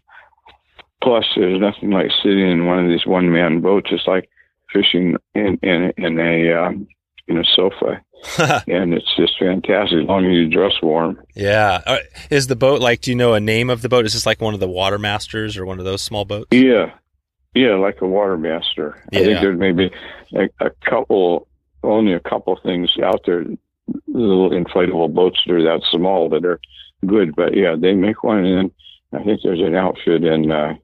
Plus, there's nothing like sitting in one of these one man boats. It's like fishing in in, in a um, in a sofa, and it's just fantastic. As long as you dress warm. yeah. Uh, Is the boat like? Do you know a name of the boat? Is this like one of the water masters or one of those small boats? Yeah, yeah, like a watermaster. I Yeah. think there's maybe a, a couple, only a couple things out there, little inflatable boats that are that small that are good. But yeah, they make one, and I think there's an outfit in uh,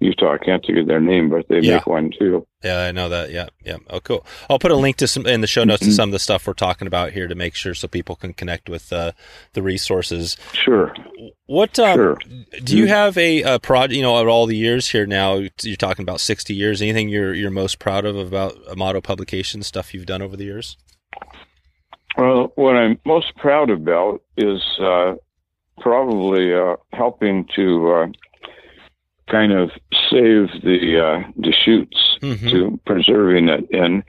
Utah. I can't think of their name, but they Yeah. make one too. Yeah, I know that. Yeah, yeah. Oh, cool. I'll put a link to some in the show notes to Mhm. some of the stuff we're talking about here to make sure so people can connect with uh, the resources. Sure, What um, sure. do you have a, a project? You know, of all the years here now, you're talking about sixty years. Anything you're you're most proud of about Amato Publications stuff you've done over the years? Well, what I'm most proud about is uh, probably uh, helping to uh, kind of save the uh, the Deschutes Mhm. to preserving it. And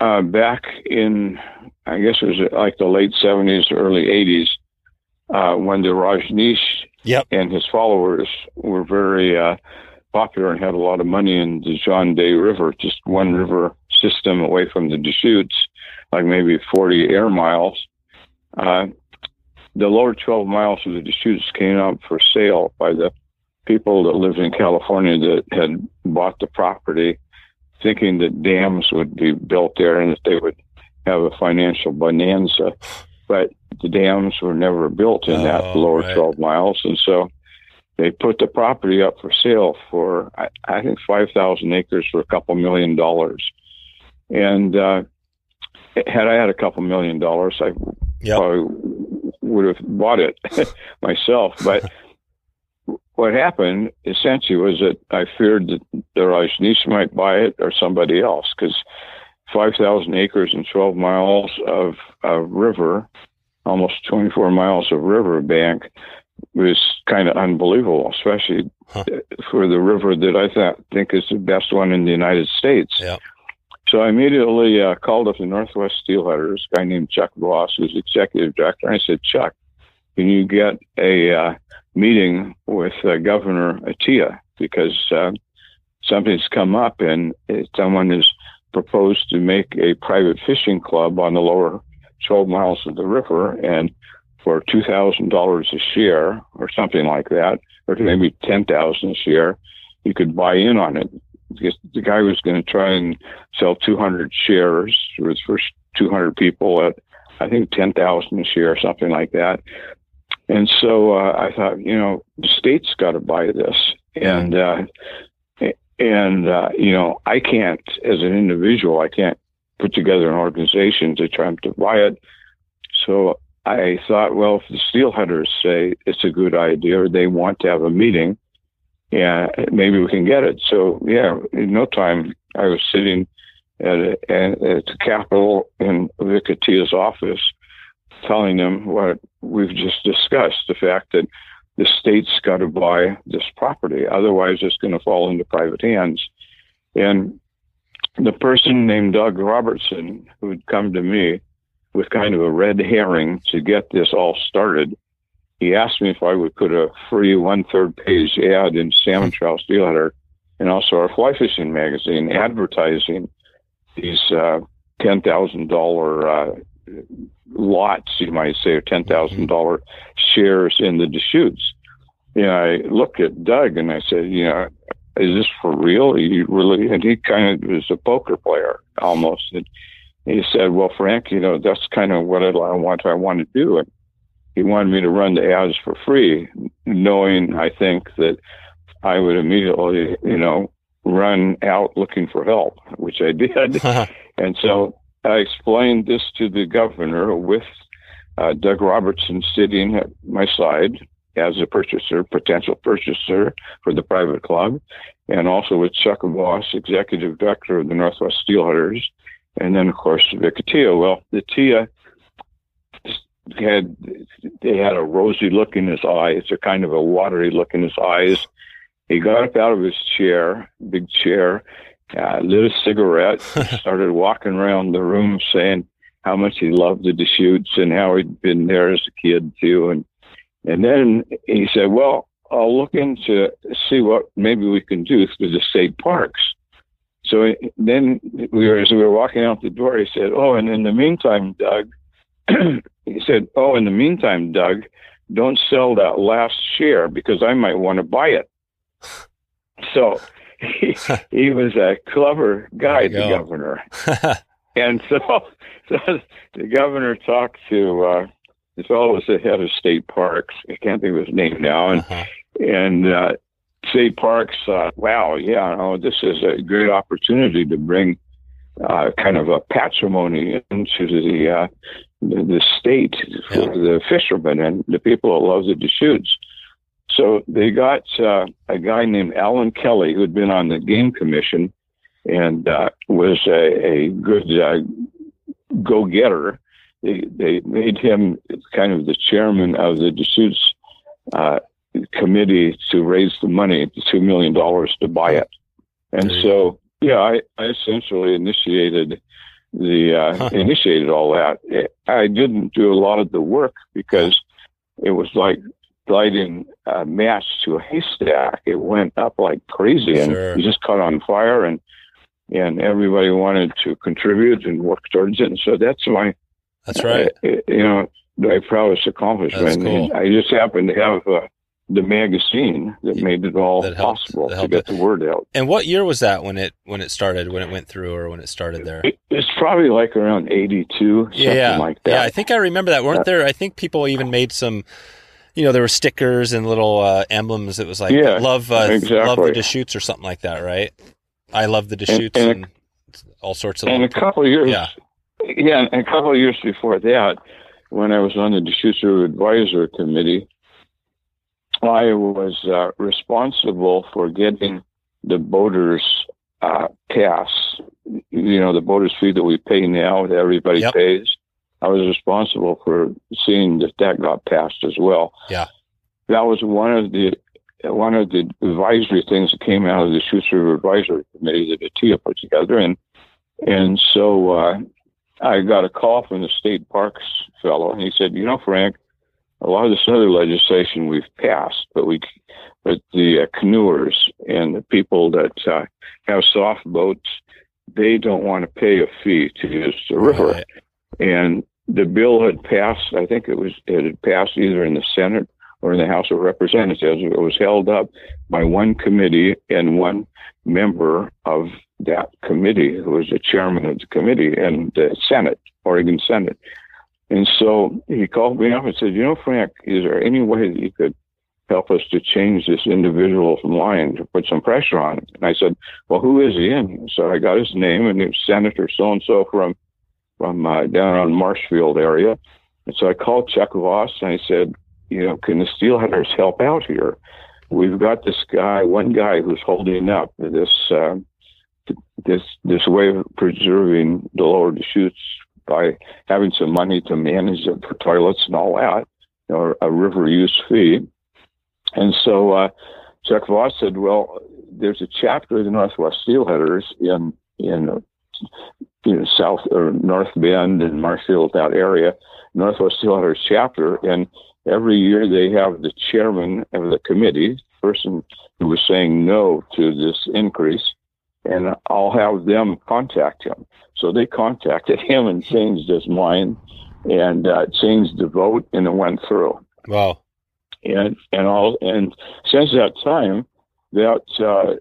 uh, back in, I guess it was like the late 70s, early 80s, uh, when the Rajneesh Yep. and his followers were very uh, popular and had a lot of money in the John Day River, just one river system away from the Deschutes, like maybe 40 air miles. Uh, the lower 12 miles of the Deschutes came up for sale by the people that lived in California that had bought the property, thinking that dams would be built there and that they would have a financial bonanza. But the dams were never built in that Oh, lower right. 12 miles. And so they put the property up for sale for, I, I think, 5,000 acres for a couple million dollars. And uh, had I had a couple million dollars, I Yep. probably would have bought it myself. But what happened essentially was that I feared that the Rajneesh might buy it or somebody else because 5,000 acres and 12 miles of, of river, almost 24 miles of river bank was kind of unbelievable, especially Huh. for the river that I th- think is the best one in the United States. Yeah. So I immediately uh, called up the Northwest Steelheaders, a guy named Chuck Voss, who's executive director. And I said, Chuck, can you get a uh, meeting with uh, Governor Atiyeh? Because uh, something's come up and uh, someone has proposed to make a private fishing club on the lower 12 miles of the river. And for $2,000 a share or something like that, or maybe 10000 a share, you could buy in on it because the guy was going to try and sell 200 shares for his first 200 people at I think 10,000 a share or something like that. And so uh, I thought, you know, the state's got to buy this, and uh, and uh, you know, I can't as an individual, I can't put together an organization to try to buy it. So I thought, well, if the steelheaders say it's a good idea or they want to have a meeting, yeah, maybe we can get it. So yeah, in no time, I was sitting at, a, at the Capitol in Vic Atiyeh's office, telling them what we've just discussed: the fact that the state's got to buy this property, otherwise it's going to fall into private hands. And the person named Doug Robertson, who'd come to me with kind of a red herring to get this all started, he asked me if I would put a free one third page ad in Salmon Trout Steelheader and also our fly fishing magazine advertising these uh, ten thousand dollar uh, lots, you might say, or ten thousand dollar shares in the Deschutes. You know, I looked at Doug and I said, you know, is this for real? You really? And he kind of was a poker player almost. And he said, well, Frank, you know, that's kind of what I want. I want to do. And he wanted me to run the ads for free, knowing I think that I would immediately, you know, run out looking for help, which I did. and so I explained this to the governor with uh, Doug Robertson sitting at my side as a purchaser, potential purchaser for the private club, and also with Chuck Voss, executive director of the Northwest Steelheaders, and then of course Vic Atiyeh. Well, the Tia had they had a rosy look in his eyes, a kind of a watery look in his eyes. He got up out of his chair, big chair, uh, lit a cigarette, started walking around the room saying how much he loved the Deschutes and how he'd been there as a kid too, and and then he said, "Well, I'll look into see what maybe we can do through the state parks." So then we were as we were walking out the door, he said, "Oh, and in the meantime, Doug," he said, "Oh, in the meantime, Doug, don't sell that last share because I might want to buy it." So he, he was a clever guy, the go. governor, and so, so the governor talked to. Uh, the fellow was the head of state parks. I can't think of his name now, and Uh-huh. and uh, state parks. Uh, wow, yeah, no, this is a great opportunity to bring uh, kind of a patrimony into the uh, the, the state for Yeah. the fishermen and the people that love the Deschutes. So they got uh, a guy named Alan Kelly who had been on the game commission and uh, was a, a good uh, go-getter. They, they made him kind of the chairman of the Deschutes uh, committee to raise the money, the two million dollars to buy it. And so, yeah, I, I essentially initiated the uh, Huh. initiated all that. I didn't do a lot of the work because it was like lighting a match to a haystack. It went up like crazy, and Sure. it just caught on fire, and and everybody wanted to contribute and work towards it. And so that's my That's right. uh, you know, my proudest accomplishment. Cool. I just happened to have uh, the magazine that made it all That helped- possible that to get the word out. And what year was that when it when it started? When it went through, or when it started there? It, it's probably like around 82, something yeah, like that. yeah. I think I remember that. Weren't Yeah. there? I think people even made some. You know, there were stickers and little uh, emblems. It was like Yeah, love, uh, love the exactly. Deschutes or something like that, right? I love the Deschutes and and, all sorts of. and a couple of years, Yeah. yeah, and a couple of years before that, when I was on the Deschutes River Advisory Committee, I was uh, responsible for getting the boaters uh, pass. You know, the boaters fee that we pay now that everybody Yep. pays. I was responsible for seeing that that got passed as well. Yeah. that was one of the one of the advisory things that came out of the River Advisory Committee that Atiyeh put together, and and so uh, I got a call from the state parks fellow, and he said, "You know, Frank, a lot of this other legislation we've passed, but we, but the uh, canoers and the people that uh, have soft boats, they don't want to pay a fee to use the river." Right. And the bill had passed. I think it was it had passed either in the Senate or in the House of Representatives. It was held up by one committee and one member of that committee, who was the chairman of the committee and the Senate, Oregon Senate. And so he called me up and said, "You know, Frank, is there any way that you could help us to change this individual's mind to put some pressure on him?" And I said, "Well, who is he?" And so I got his name, and it was Senator so and so from from uh, down on Marshfield area. And so I called Chuck Voss and I said, you know, can the steelheaders help out here? We've got this guy, one guy who's holding up this uh, this this way of preserving the lower Deschutes by having some money to manage it for toilets and all that, or a river use fee. And so uh, Chuck Voss said, well, there's a chapter of the Northwest Steelheaders in in you know, South or North Bend and Marshfield, that area, Northwest Steelheaders chapter. And every year they have the chairman of the committee, person who was saying no to this increase, and I'll have them contact him. So they contacted him and changed his mind and uh, changed the vote, and it went through Wow. and and all and since that time, that uh,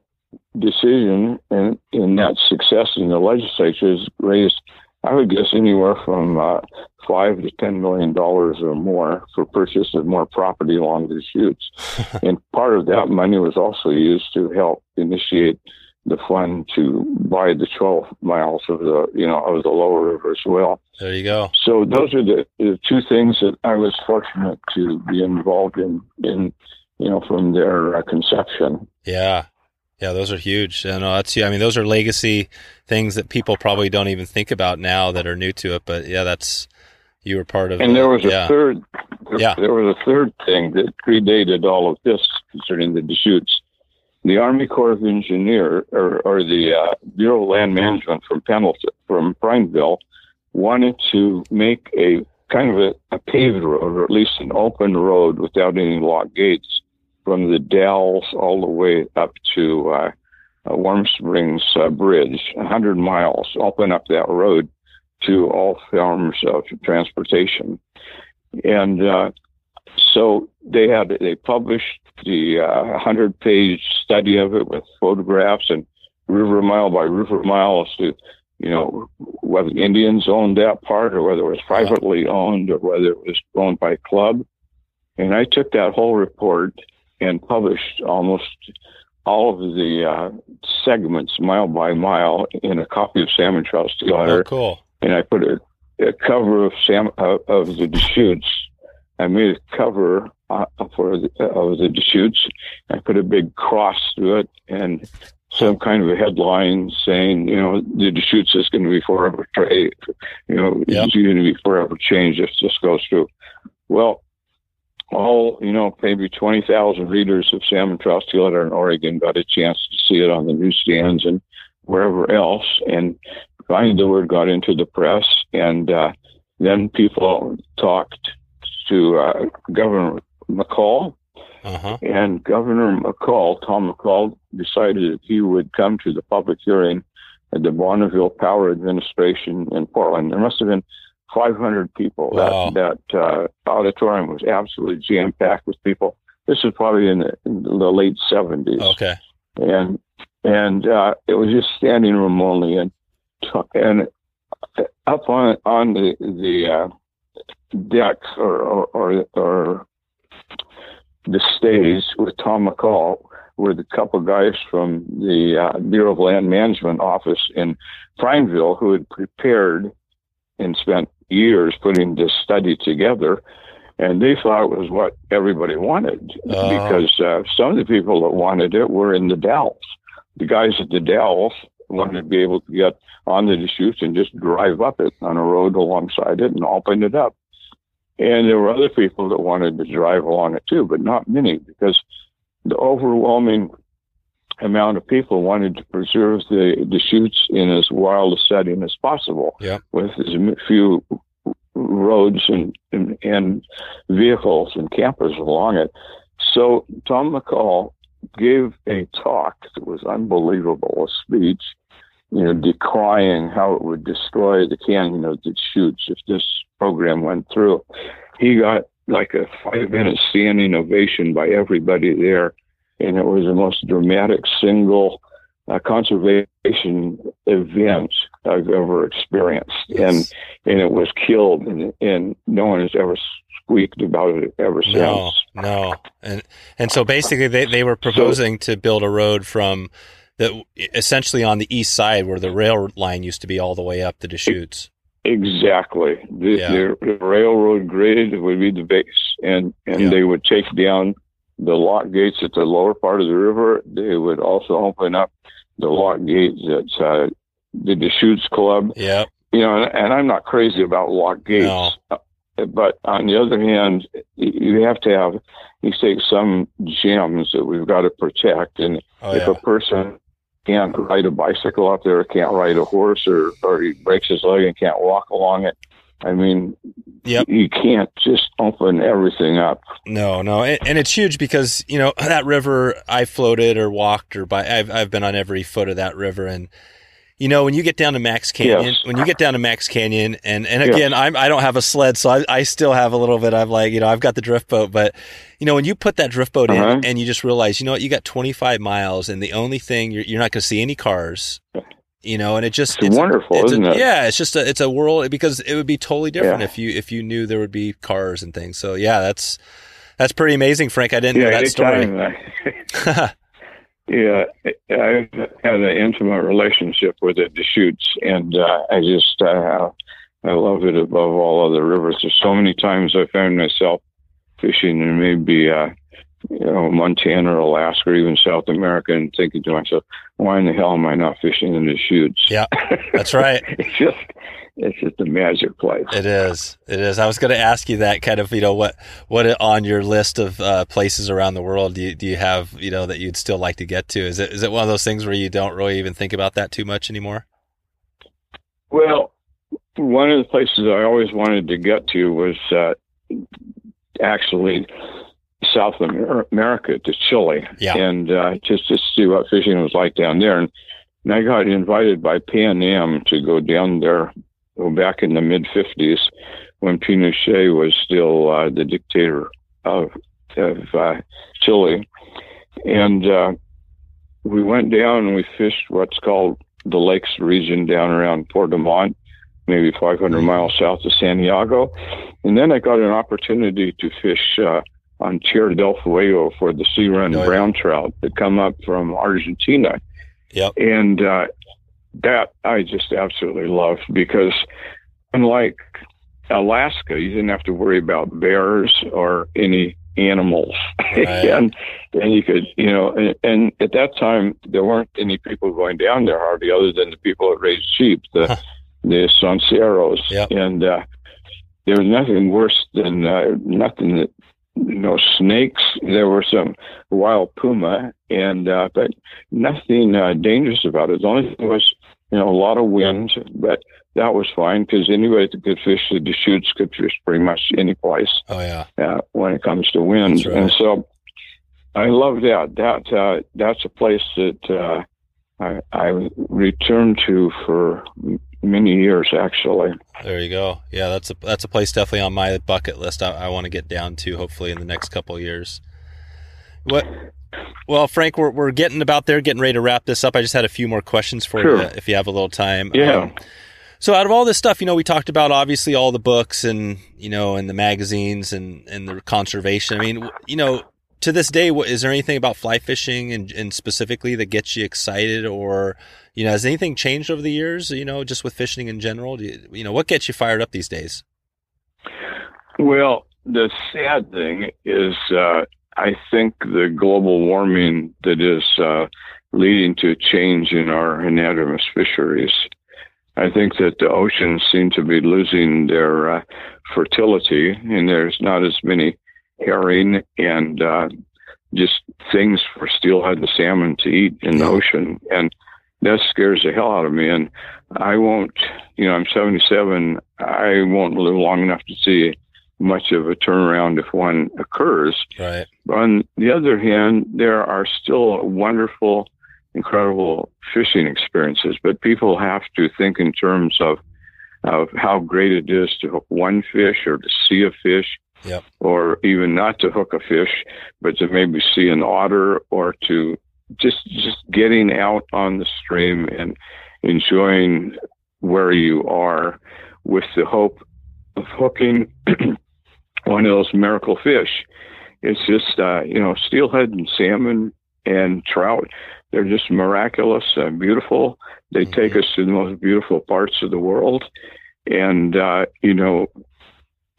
decision and, and that success in the legislature has raised, I would guess, anywhere from uh, five to ten million dollars or more for purchase of more property along the Deschutes. and part of that money was also used to help initiate the fund to buy the 12 miles of the you know of the lower river as well. There you go. So those are the, the two things that I was fortunate to be involved in, in you know, from their uh, conception. Yeah. Yeah, those are huge. And uh, that's yeah, I mean those are legacy things that people probably don't even think about now that are new to it, but yeah, that's you were part of And there was a yeah. third, Yeah. there was a third thing that predated all of this concerning the Deschutes. The Army Corps of Engineer, or, or the uh, Bureau of Land Management from Pendleton, from Prineville, wanted to make a kind of a, a paved road, or at least an open road without any locked gates, from the Dalles all the way up to uh, uh, Warm Springs uh, Bridge, 100 miles, open up that road to all forms of transportation. And uh, so they had they published the uh, 100 page study of it with photographs and river mile by river mile as to you know whether the Indians owned that part or whether it was privately owned or whether it was owned by club. And I took that whole report and published almost all of the uh, segments mile by mile in a copy of Salmon Trout Oh, cool. and I put a, a cover of Sam uh, of the Deschutes. I made a cover uh, for the, of the Deschutes. I put a big cross through it and some kind of a headline saying, you know, the Deschutes is going to be forever trade. You know, Yep. it's going to be forever changed if this goes through. Well, all you know, maybe twenty thousand readers of Salmon Trout Steelheader in Oregon got a chance to see it on the newsstands and wherever else, and finally the word got into the press, and uh, then people talked to uh, Governor McCall, Uh huh. and Governor McCall, Tom McCall, decided that he would come to the public hearing at the Bonneville Power Administration in Portland. There must have been 500 people. Wow. That that uh, auditorium was absolutely jam packed with people. This was probably in the, in the late 70s Okay. and and uh, it was just standing room only, and and up on on the the uh, deck or or, or or the stage with Tom McCall were the couple guys from the uh, Bureau of Land Management office in Prineville who had prepared and spent years putting this study together. And they thought it was what everybody wanted Oh. because uh, some of the people that wanted it were in the Dalles. The guys at the Dalles wanted to be able to get on the Deschutes and just drive up it on a road alongside it and open it up. And there were other people that wanted to drive along it too, but not many because the overwhelming amount of people wanted to preserve the the Deschutes in as wild a setting as possible Yeah. with as few roads and, and, and vehicles and campers along it. So Tom McCall gave a talk that was unbelievable, a speech, you know, decrying how it would destroy the canyon of the Deschutes if this program went through. He got like a five minute standing ovation by everybody there, and it was the most dramatic single uh, conservation event I've ever experienced. And and it was killed, and, and no one has ever squeaked about it ever since. No, no, and and so basically they, they were proposing to build a road from the essentially on the east side where the rail line used to be all the way up to the Deschutes. Exactly. The, Yeah. the railroad grade would be the base, and and Yeah. they would take down the lock gates at the lower part of the river. They would also open up the lock gates at uh, the Deschutes Club. Yeah. You know, and, and I'm not crazy about lock gates. No. Uh, But on the other hand, you have to have, you take some gems that we've got to protect. And Oh if yeah. a person can't ride a bicycle out there, can't ride a horse, or or he breaks his leg and can't walk along it, I mean, Yep. you can't just open everything up. No, no, and, and it's huge because you know that river. I floated or walked or by. I've I've been on every foot of that river, and you know when you get down to Mack's Canyon, Yes. when you get down to Mack's Canyon, and and Yes. again, I'm I don't have a sled, so I I still have a little bit. I'm like you know I've got the drift boat, but you know when you put that drift boat Uh-huh. in and you just realize you know what you got 25 miles, and the only thing you're you're not going to see any cars. You know, and it just It's wonderful, it's isn't it? Yeah, it's just a it's a world because it would be totally different Yeah. if you if you knew there would be cars and things. So yeah, that's that's pretty amazing, Frank. I didn't know that story. I- yeah, I've had an intimate relationship with the Deschutes, and uh, I just uh, I love it above all other rivers. There's so many times I found myself fishing in maybe uh, you know Montana or Alaska or even South America, and thinking to myself, why in the hell am I not fishing in the Deschutes? Yeah, that's right. it's just it's just a magic place. It is. It is. I was going to ask you that kind of, you know, what what on your list of uh, places around the world do you, do you have, you know, that you'd still like to get to? Is it is it one of those things where you don't really even think about that too much anymore? Well, one of the places I always wanted to get to was uh, actually South America to Chile, Yeah. and uh, just to see what fishing was like down there. And, and I got invited by Pan Am to go down there well, back in the mid '50s when Pinochet was still uh, the dictator of of uh, Chile, and uh, we went down and we fished what's called the lakes region down around Puerto Montt, maybe 500 miles south of Santiago. And then I got an opportunity to fish uh, on Tierra del Fuego for the sea run Oh, yeah. brown trout that come up from Argentina. Yep. And uh, that I just absolutely loved because unlike Alaska, you didn't have to worry about bears or any animals. Right. and and you could, you know, and, and at that time there weren't any people going down there hardly, other than the people that raised sheep, the Huh. the Sonceros, Yep. and uh, there was nothing worse than uh, nothing that no snakes. There were some wild puma, and uh, but nothing uh, dangerous about it. The only thing was, you know, a lot of wind, but that was fine because anybody that could fish the Deschutes could fish pretty much any place Oh yeah. uh, when it comes to wind. Right. And so I love that. That uh, that's a place that uh, I, I returned to for many years, actually. There you go. Yeah, that's a that's a place definitely on my bucket list. I, I want to get down to hopefully in the next couple of years. What? Well, Frank, we're we're getting about there, getting ready to wrap this up. I just had a few more questions for Sure. you, if you have a little time. Yeah. Um, so, out of all this stuff, you know, we talked about obviously all the books and you know, and the magazines and and the conservation. I mean, you know, to this day, what, is there anything about fly fishing and, and specifically that gets you excited, or you know, has anything changed over the years? You know, just with fishing in general, you, you know, what gets you fired up these days? Well, the sad thing is, uh, I think the global warming that is uh, leading to a change in our anadromous fisheries. I think that the oceans seem to be losing their uh, fertility, and there's not as many herring and uh, just things for steelhead and salmon to eat in the ocean, and that scares the hell out of me. And I won't, you know, I'm 77. I won't live long enough to see much of a turnaround if one occurs. Right. On the other hand, there are still wonderful, incredible fishing experiences, but people have to think in terms of of how great it is to hook one fish or to see a fish, Yep. or even not to hook a fish, but to maybe see an otter or to just just getting out on the stream and enjoying where you are with the hope of hooking one of those miracle fish. It's just, uh, you know, steelhead and salmon and trout. They're just miraculous and beautiful. They Mhm. take us to the most beautiful parts of the world. And, uh, you know,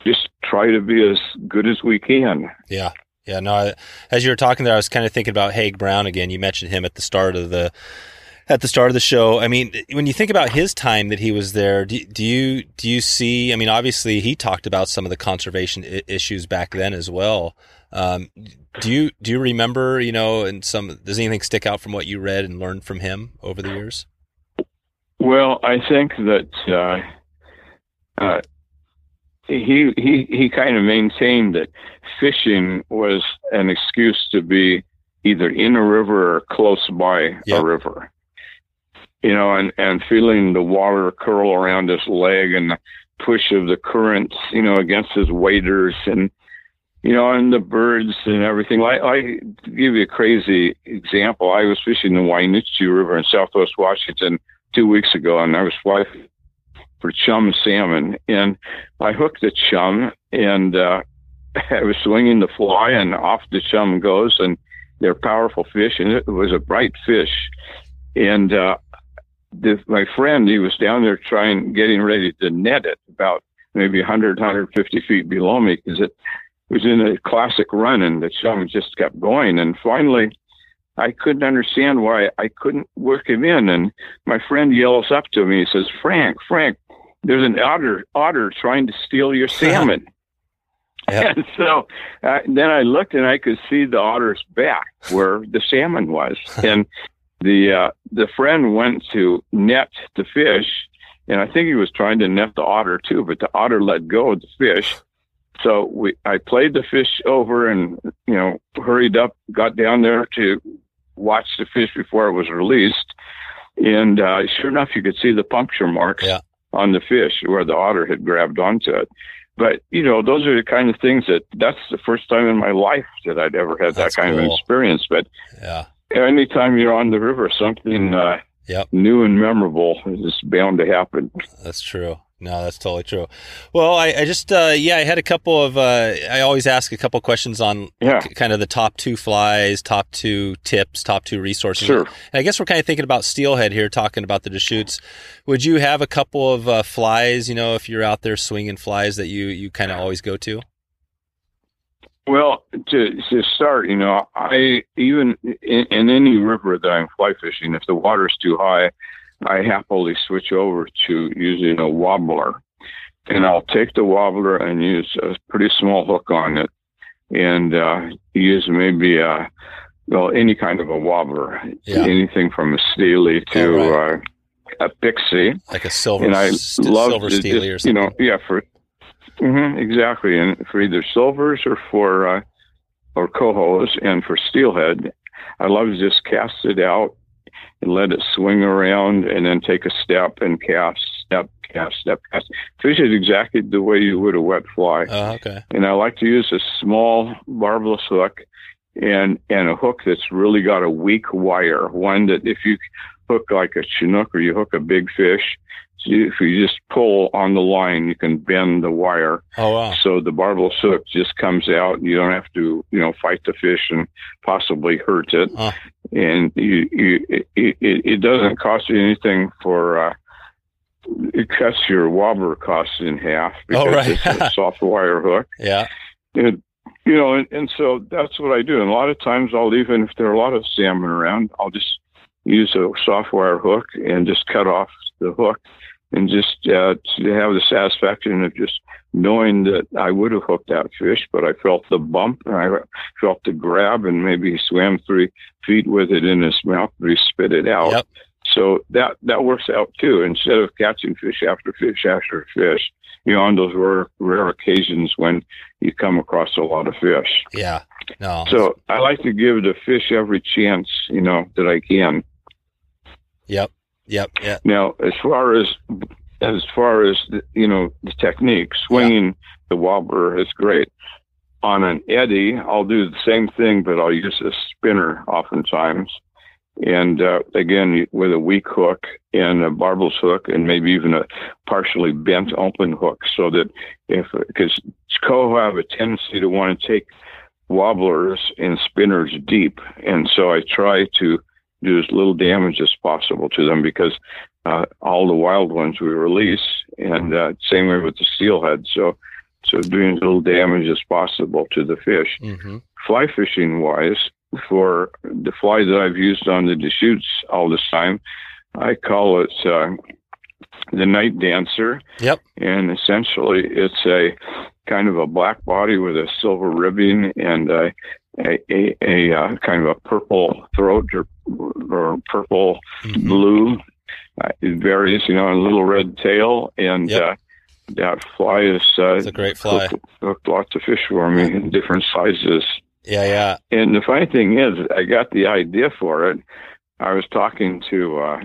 just try to be as good as we can. Yeah. Yeah. No, I, as you were talking there, I was kind of thinking about Haig Brown again. You mentioned him at the start of the, at the start of the show. I mean, when you think about his time that he was there, do, do you, do you see, I mean, obviously he talked about some of the conservation I- issues back then as well. Um, do you, do you remember, you know, and some, does anything stick out from what you read and learned from him over the years? Well, I think that uh, uh, he he he kind of maintained that fishing was an excuse to be either in a river or close by Yep. a river. You know, and and feeling the water curl around his leg and the push of the currents, you know, against his waders and you know, and the birds and everything. I, I give you a crazy example. I was fishing the Wynoochee River in Southwest Washington two weeks ago, and I was fly for chum salmon, and I hooked a chum, and uh, I was swinging the fly, and off the chum goes, and they're powerful fish, and it was a bright fish, and uh, the, my friend, he was down there trying, getting ready to net it, about maybe 100, 150 feet below me, because it was in a classic run, and the chum just kept going, and finally. I couldn't understand why I couldn't work him in. And my friend yells up to me. He says, Frank, Frank, there's an otter, otter trying to steal your salmon. Yeah. And so uh, then I looked and I could see the otter's back where the salmon was. and the, uh, the friend went to net the fish. And I think he was trying to net the otter too, but the otter let go of the fish. So we, I played the fish over and, you know, hurried up, got down there to watch the fish before it was released. And uh, sure enough, you could see the puncture marks Yeah. On the fish where the otter had grabbed onto it. But you know, those are the kind of things that that's the first time in my life that I'd ever had That's that kind of experience. But Yeah. anytime you're on the river, something uh, Yep. new and memorable is bound to happen. That's true. No, that's totally true. Well, I, I just, uh, yeah, I had a couple of, uh, I always ask a couple questions on Yeah. kind of the top two flies, top two tips, top two resources. Sure. And I guess we're kind of thinking about steelhead here, talking about the Deschutes. Would you have a couple of uh, flies, you know, if you're out there swinging flies that you, you kind of always go to? Well, to to start, you know, I even in, in any river that I'm fly fishing, if the water's too high, I happily switch over to using a wobbler, and I'll take the wobbler and use a pretty small hook on it, and uh, use maybe a well any kind of a wobbler, Yeah. anything from a steely to Oh, uh, a pixie. Like a silver, and I st- love silver steely or just, you something? know, yeah, for hmm exactly, and for either silvers or for uh, or cohos, and for steelhead, I love to just cast it out and let it swing around, and then take a step and cast, step, cast, step, cast. Fish it exactly the way you would a wet fly, Oh, okay. and I like to use a small barbless hook. And and a hook that's really got a weak wire, one that if you hook like a chinook or you hook a big fish, if you just pull on the line, you can bend the wire. Oh wow! So the barbless hook just comes out, and you don't have to, you know, fight the fish and possibly hurt it. Huh. And you, you, it, it, it doesn't cost you anything for. Uh, it cuts your wobbler costs in half because Oh, right. it's a soft wire hook. Yeah. It, you know, and, and so that's what I do. And a lot of times I'll even, if there are a lot of salmon around, I'll just use a soft wire hook and just cut off the hook and just uh, to have the satisfaction of just knowing that I would have hooked that fish, but I felt the bump and I felt the grab and maybe he swam three feet with it in his mouth, but he spit it out. Yep. So that that works out too. Instead of catching fish after fish after fish, you know, on those rare, rare occasions when you come across a lot of fish. Yeah. No. So I like to give the fish every chance, you know, that I can. Yep. Yep. Yeah. Now, as far as as far as the, you know the technique, swinging the wobbler is great. On an eddy, I'll do the same thing, but I'll use a spinner oftentimes. And uh, again, with a weak hook and a barbless hook, and maybe even a partially bent open hook, so that if because coho have a tendency to want to take wobblers and spinners deep, and so I try to do as little damage as possible to them because uh, all the wild ones we release, and uh, same way with the steelhead. So, so doing as little damage as possible to the fish. hmm Fly fishing wise, for the fly that I've used on the Deschutes all this time, I call it uh, the night dancer. Yep. And essentially, it's a kind of a black body with a silver ribbing and a a, a, a uh, kind of a purple throat or, or purple Mhm. blue. Uh, it varies, you know, a little red tail, and Yep. uh, that fly is uh, It's a great fly. hooked, hooked lots of fish for me in different sizes. Yeah. Yeah. And the funny thing is, I got the idea for it. I was talking to uh,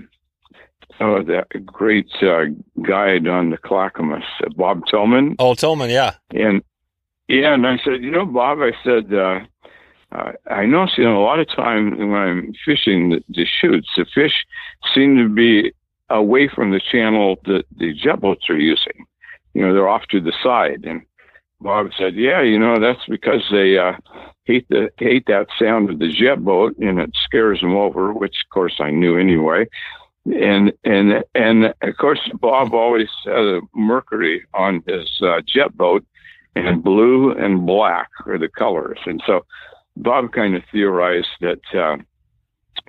oh, that great uh, guide on the Clackamas, Bob Tillman, Oh, Tillman. Yeah. and yeah, and I said, you know, Bob, I said, uh, I notice, you know, a lot of time when I'm fishing the, Deschutes, the fish seem to be away from the channel that the jet boats are using. You know, they're off to the side. And Bob said, yeah, you know, that's because they uh, hate the hate that sound of the jet boat, and it scares them over. Which, of course, I knew anyway. And and and of course, Bob always had a Mercury on his uh, jet boat, and blue and black are the colors. And so Bob kind of theorized that, uh,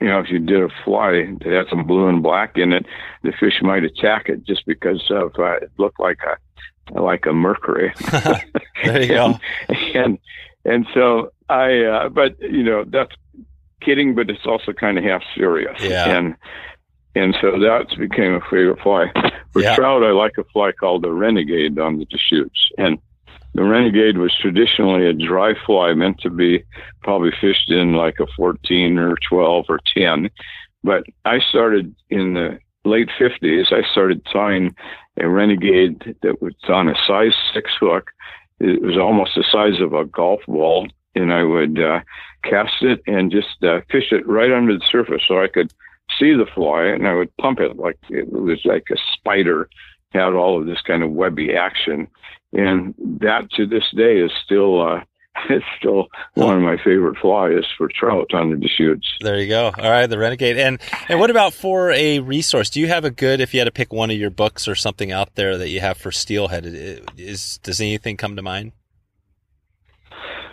you know, if you did a fly that had some blue and black in it, the fish might attack it just because of uh, it looked like a like a mercury. There you go. and and so I, uh, but you know, that's kidding, but it's also kind of half serious. Yeah. And and so that's became a favorite fly. For Yeah. trout, I like a fly called the renegade on the Deschutes, and the renegade was traditionally a dry fly meant to be probably fished in like a 14 or 12 or 10. But I started in the late 50s, I started tying a renegade that was on a size six hook. It was almost the size of a golf ball. And I would uh, cast it and just uh, fish it right under the surface so I could see the fly and I would pump it like it was like a spider had all of this kind of webby action. And that to this day is still uh, it's still one of my favorite flies for trout on the Deschutes. There you go. All right, the Renegade. And and what about for a resource? Do you have a good if you had to pick one of your books or something out there that you have for steelhead? Is does anything come to mind?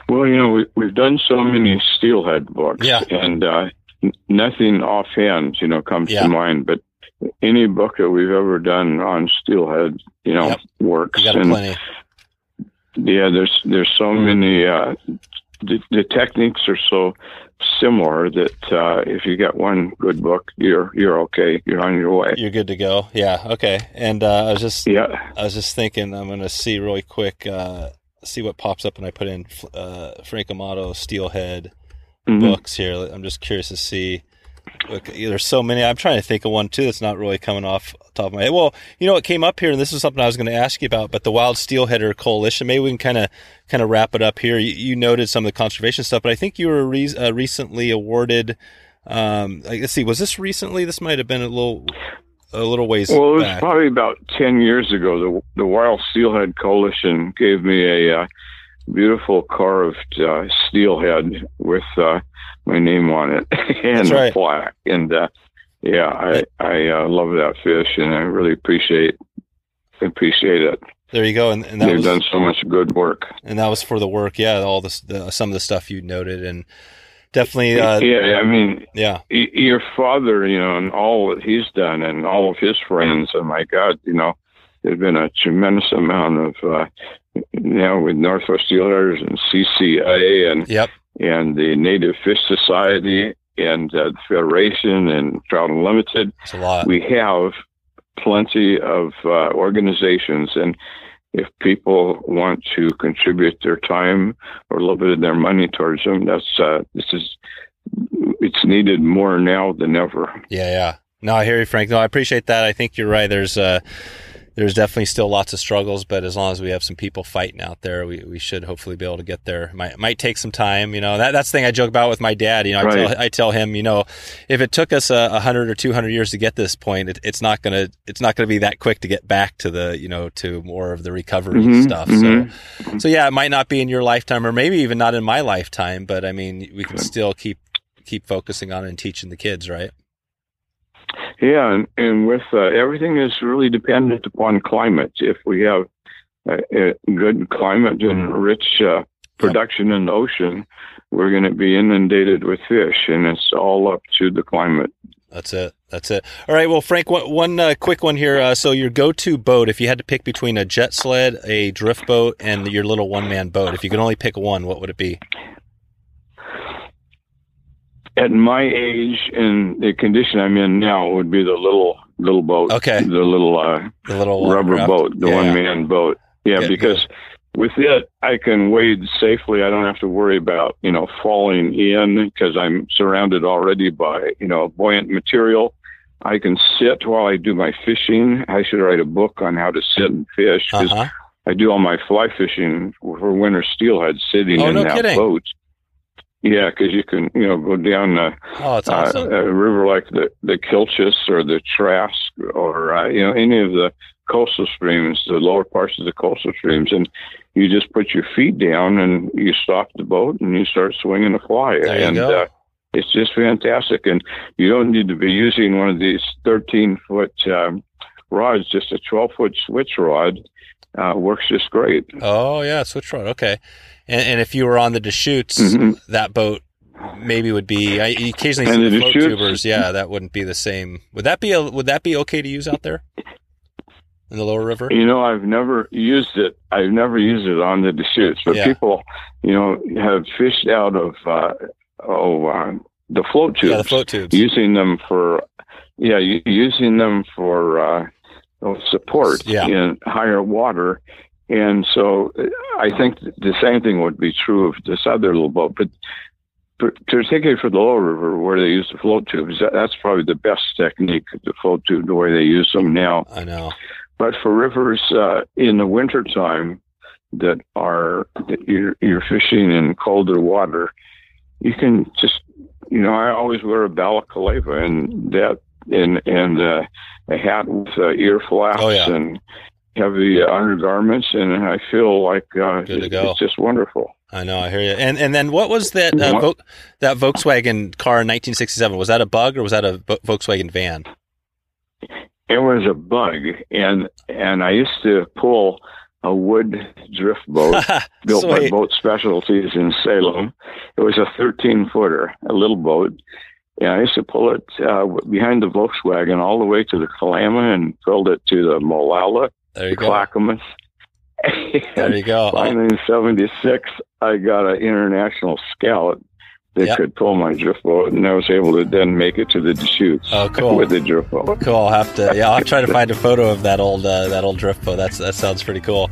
Well, you know, we, we've done so many steelhead books, Yeah. and uh, n- nothing offhand, you know, comes Yeah. to mind. But any book that we've ever done on steelhead, you know, Yep. works. You got and plenty. yeah, there's there's so many. Uh, the, the techniques are so similar that uh, if you get one good book, you're you're okay. You're on your way. You're good to go. Yeah. Okay. And uh, I was just Yeah. I was just thinking I'm gonna see really quick. Uh, see what pops up when I put in uh, Frank Amato steelhead Mhm. books here. I'm just curious to see. Look, there's so many. I'm trying to think of one too that's not really coming off the top of my head. Well, you know what came up here, and this is something I was going to ask you about. But the Wild Steelheader Coalition. Maybe we can kind of kind of wrap it up here. You, you noted some of the conservation stuff, but I think you were re- uh, recently awarded. Um, let's see, was this recently? This might have been a little. a little ways. Well, it was back. probably about ten years ago. The the Wild Steelhead Coalition gave me a uh, beautiful carved uh, steelhead with uh, my name on it and That's a plaque. And uh, yeah, I I uh, love that fish, and I really appreciate appreciate it. there you go, and, and that They've was done so much good work. and that was for the work. Yeah, all this, the, some of the stuff you noted, and definitely, uh, yeah, I mean, yeah, y- your father, you know, and all that he's done, and all of his friends. and my God, you know, there's been a tremendous amount of, uh, you know, with Northwest Steelheaders and CCA and yep, and the Native Fish Society and uh, the Federation and Trout Unlimited. a lot. We have plenty of uh, organizations, and if people want to contribute their time or a little bit of their money towards them, that's uh, this is it's needed more now than ever. Yeah, yeah. No, I hear you, Frank. No, I appreciate that. I think you're right. There's uh there's definitely still lots of struggles, but as long as we have some people fighting out there, we, we should hopefully be able to get there. Might might take some time, you know. That that's the thing I joke about with my dad. You know, I tell I tell him, you know, if it took us a, a hundred or two hundred years to get this point, it, it's not gonna it's not gonna be that quick to get back to the you know to more of the recovery Mhm, stuff. mhm. So so yeah, it might not be in your lifetime, or maybe even not in my lifetime, but I mean, we can still keep keep focusing on and teaching the kids, right? Yeah, and, and with uh, everything is really dependent upon climate. If we have a, good climate and rich uh, production in the ocean, we're going to be inundated with fish, and it's all up to the climate. That's it. That's it. All right. Well, Frank, one, one uh, quick one here. Uh, so, your go-to boat, if you had to pick between a jet sled, a drift boat, and your little one-man boat, if you could only pick one, what would it be? At my age and the condition I'm in now, would be the little little boat. Okay. The little uh, The little uh, rubber boat, the Yeah, one yeah. man boat. Yeah, Good, because with it, I can wade safely. I don't have to worry about, you know, falling in because I'm surrounded already by, you know, buoyant material. I can sit while I do my fishing. I should write a book on how to sit and fish because Uh-huh. I do all my fly fishing for winter steelhead sitting Oh, in no that kidding. boat. Yeah, because you can, you know, go down the Oh, uh, awesome. a river like the the Kilchis or the Trask or uh, you know any of the coastal streams, the lower parts of the coastal streams, and you just put your feet down and you stop the boat and you start swinging the fly, There you and go. Uh, it's just fantastic. And you don't need to be using one of these thirteen foot um, rods; just a twelve foot switch rod uh, works just great. oh, yeah, switch rod. Okay. And, and if you were on the Deschutes, Mhm. that boat maybe would be. I occasionally see And the, the float Deschutes- tubers. Yeah, that wouldn't be the same. Would that be a, Would that be okay to use out there in the lower river? You know, I've never used it. I've never used it on the Deschutes, but Yeah. people, you know, have fished out of uh, oh uh, the float tubes, Yeah, the float tubes. using them for yeah, using them for oh, support Yeah. in higher water. And so uh, I think the same thing would be true of this other little boat, but particularly for the lower river where they use the float tubes, that's probably the best technique, the float tube, the way they use them now. I know. But for rivers uh, in the wintertime that are that you're, you're fishing in colder water, you can just you know I always wear a balaclava and that and and uh, a hat with uh, ear flaps Oh, yeah. and heavy undergarments, and I feel like uh, it- it's just wonderful. I know, I hear you. And and then what was that uh, Vo- that Volkswagen car in 1967? Was that a bug or was that a Vo- Volkswagen van? It was a bug, and and I used to pull a wood drift boat built by Boat Specialties in Salem. It was a 13 footer, a little boat. And I used to pull it uh, behind the Volkswagen all the way to the Kalama and filled it to the Molalla, There you the go. Clackamas. There you go. Finally, in '76, I got an international scout that Yep. could pull my drift boat, and I was able to then make it to the Deschutes Oh, cool. with the drift boat. Cool. I'll have to. Yeah, I'll try to find a photo of that old uh, that old drift boat. That's that sounds pretty cool.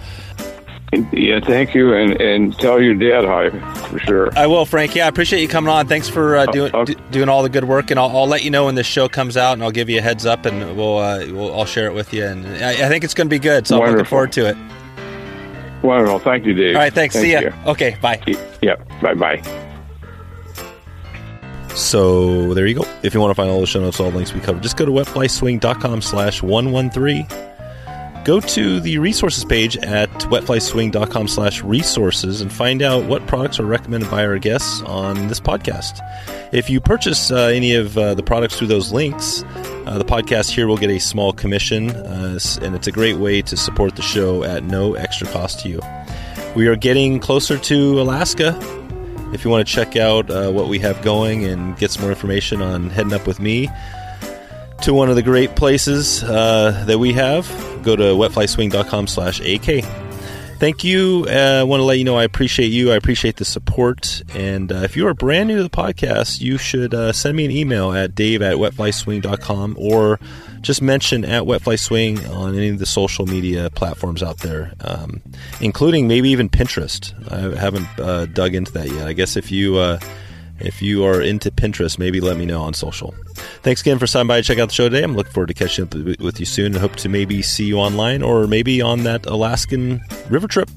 Yeah, thank you, and and tell your dad hi for sure. I will, Frank. Yeah, I appreciate you coming on. Thanks for uh, doing okay. d- doing all the good work, and I'll, I'll let you know when this show comes out, and I'll give you a heads up, and we'll, uh, we'll I'll share it with you, and I, I think it's going to be good. So I'm looking forward to it. Wonderful, thank you, Dave. All right, thanks. Thank See ya. you. Okay, bye. Yeah, bye bye. So there you go. If you want to find all the show notes, all the links we covered, just go to wetflyswing.com slash 113. Go to the resources page at wetflyswing.com slash resources and find out what products are recommended by our guests on this podcast. If you purchase uh, any of uh, the products through those links, uh, the podcast here will get a small commission, uh, and it's a great way to support the show at no extra cost to you. We are getting closer to Alaska. If you want to check out uh, what we have going and get some more information on heading up with me to one of the great places uh, that we have, go to wetflyswing.com slash AK. Thank you. Uh, I want to let you know I appreciate you. I appreciate the support. And uh, if you are brand new to the podcast, you should uh, send me an email at dave at wetflyswing.com or just mention at wetflyswing on any of the social media platforms out there, um, including maybe even Pinterest. I haven't uh, dug into that yet. I guess if you uh, if you are into Pinterest, maybe let me know on social. Thanks again for stopping by to check out the show today. I'm looking forward to catching up with you soon and hope to maybe see you online or maybe on that Alaskan river trip.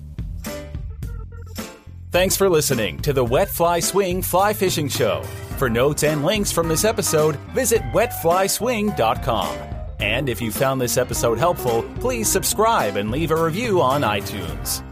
Thanks for listening to the Wet Fly Swing Fly Fishing Show. For notes and links from this episode, visit wetflyswing.com. And if you found this episode helpful, please subscribe and leave a review on iTunes.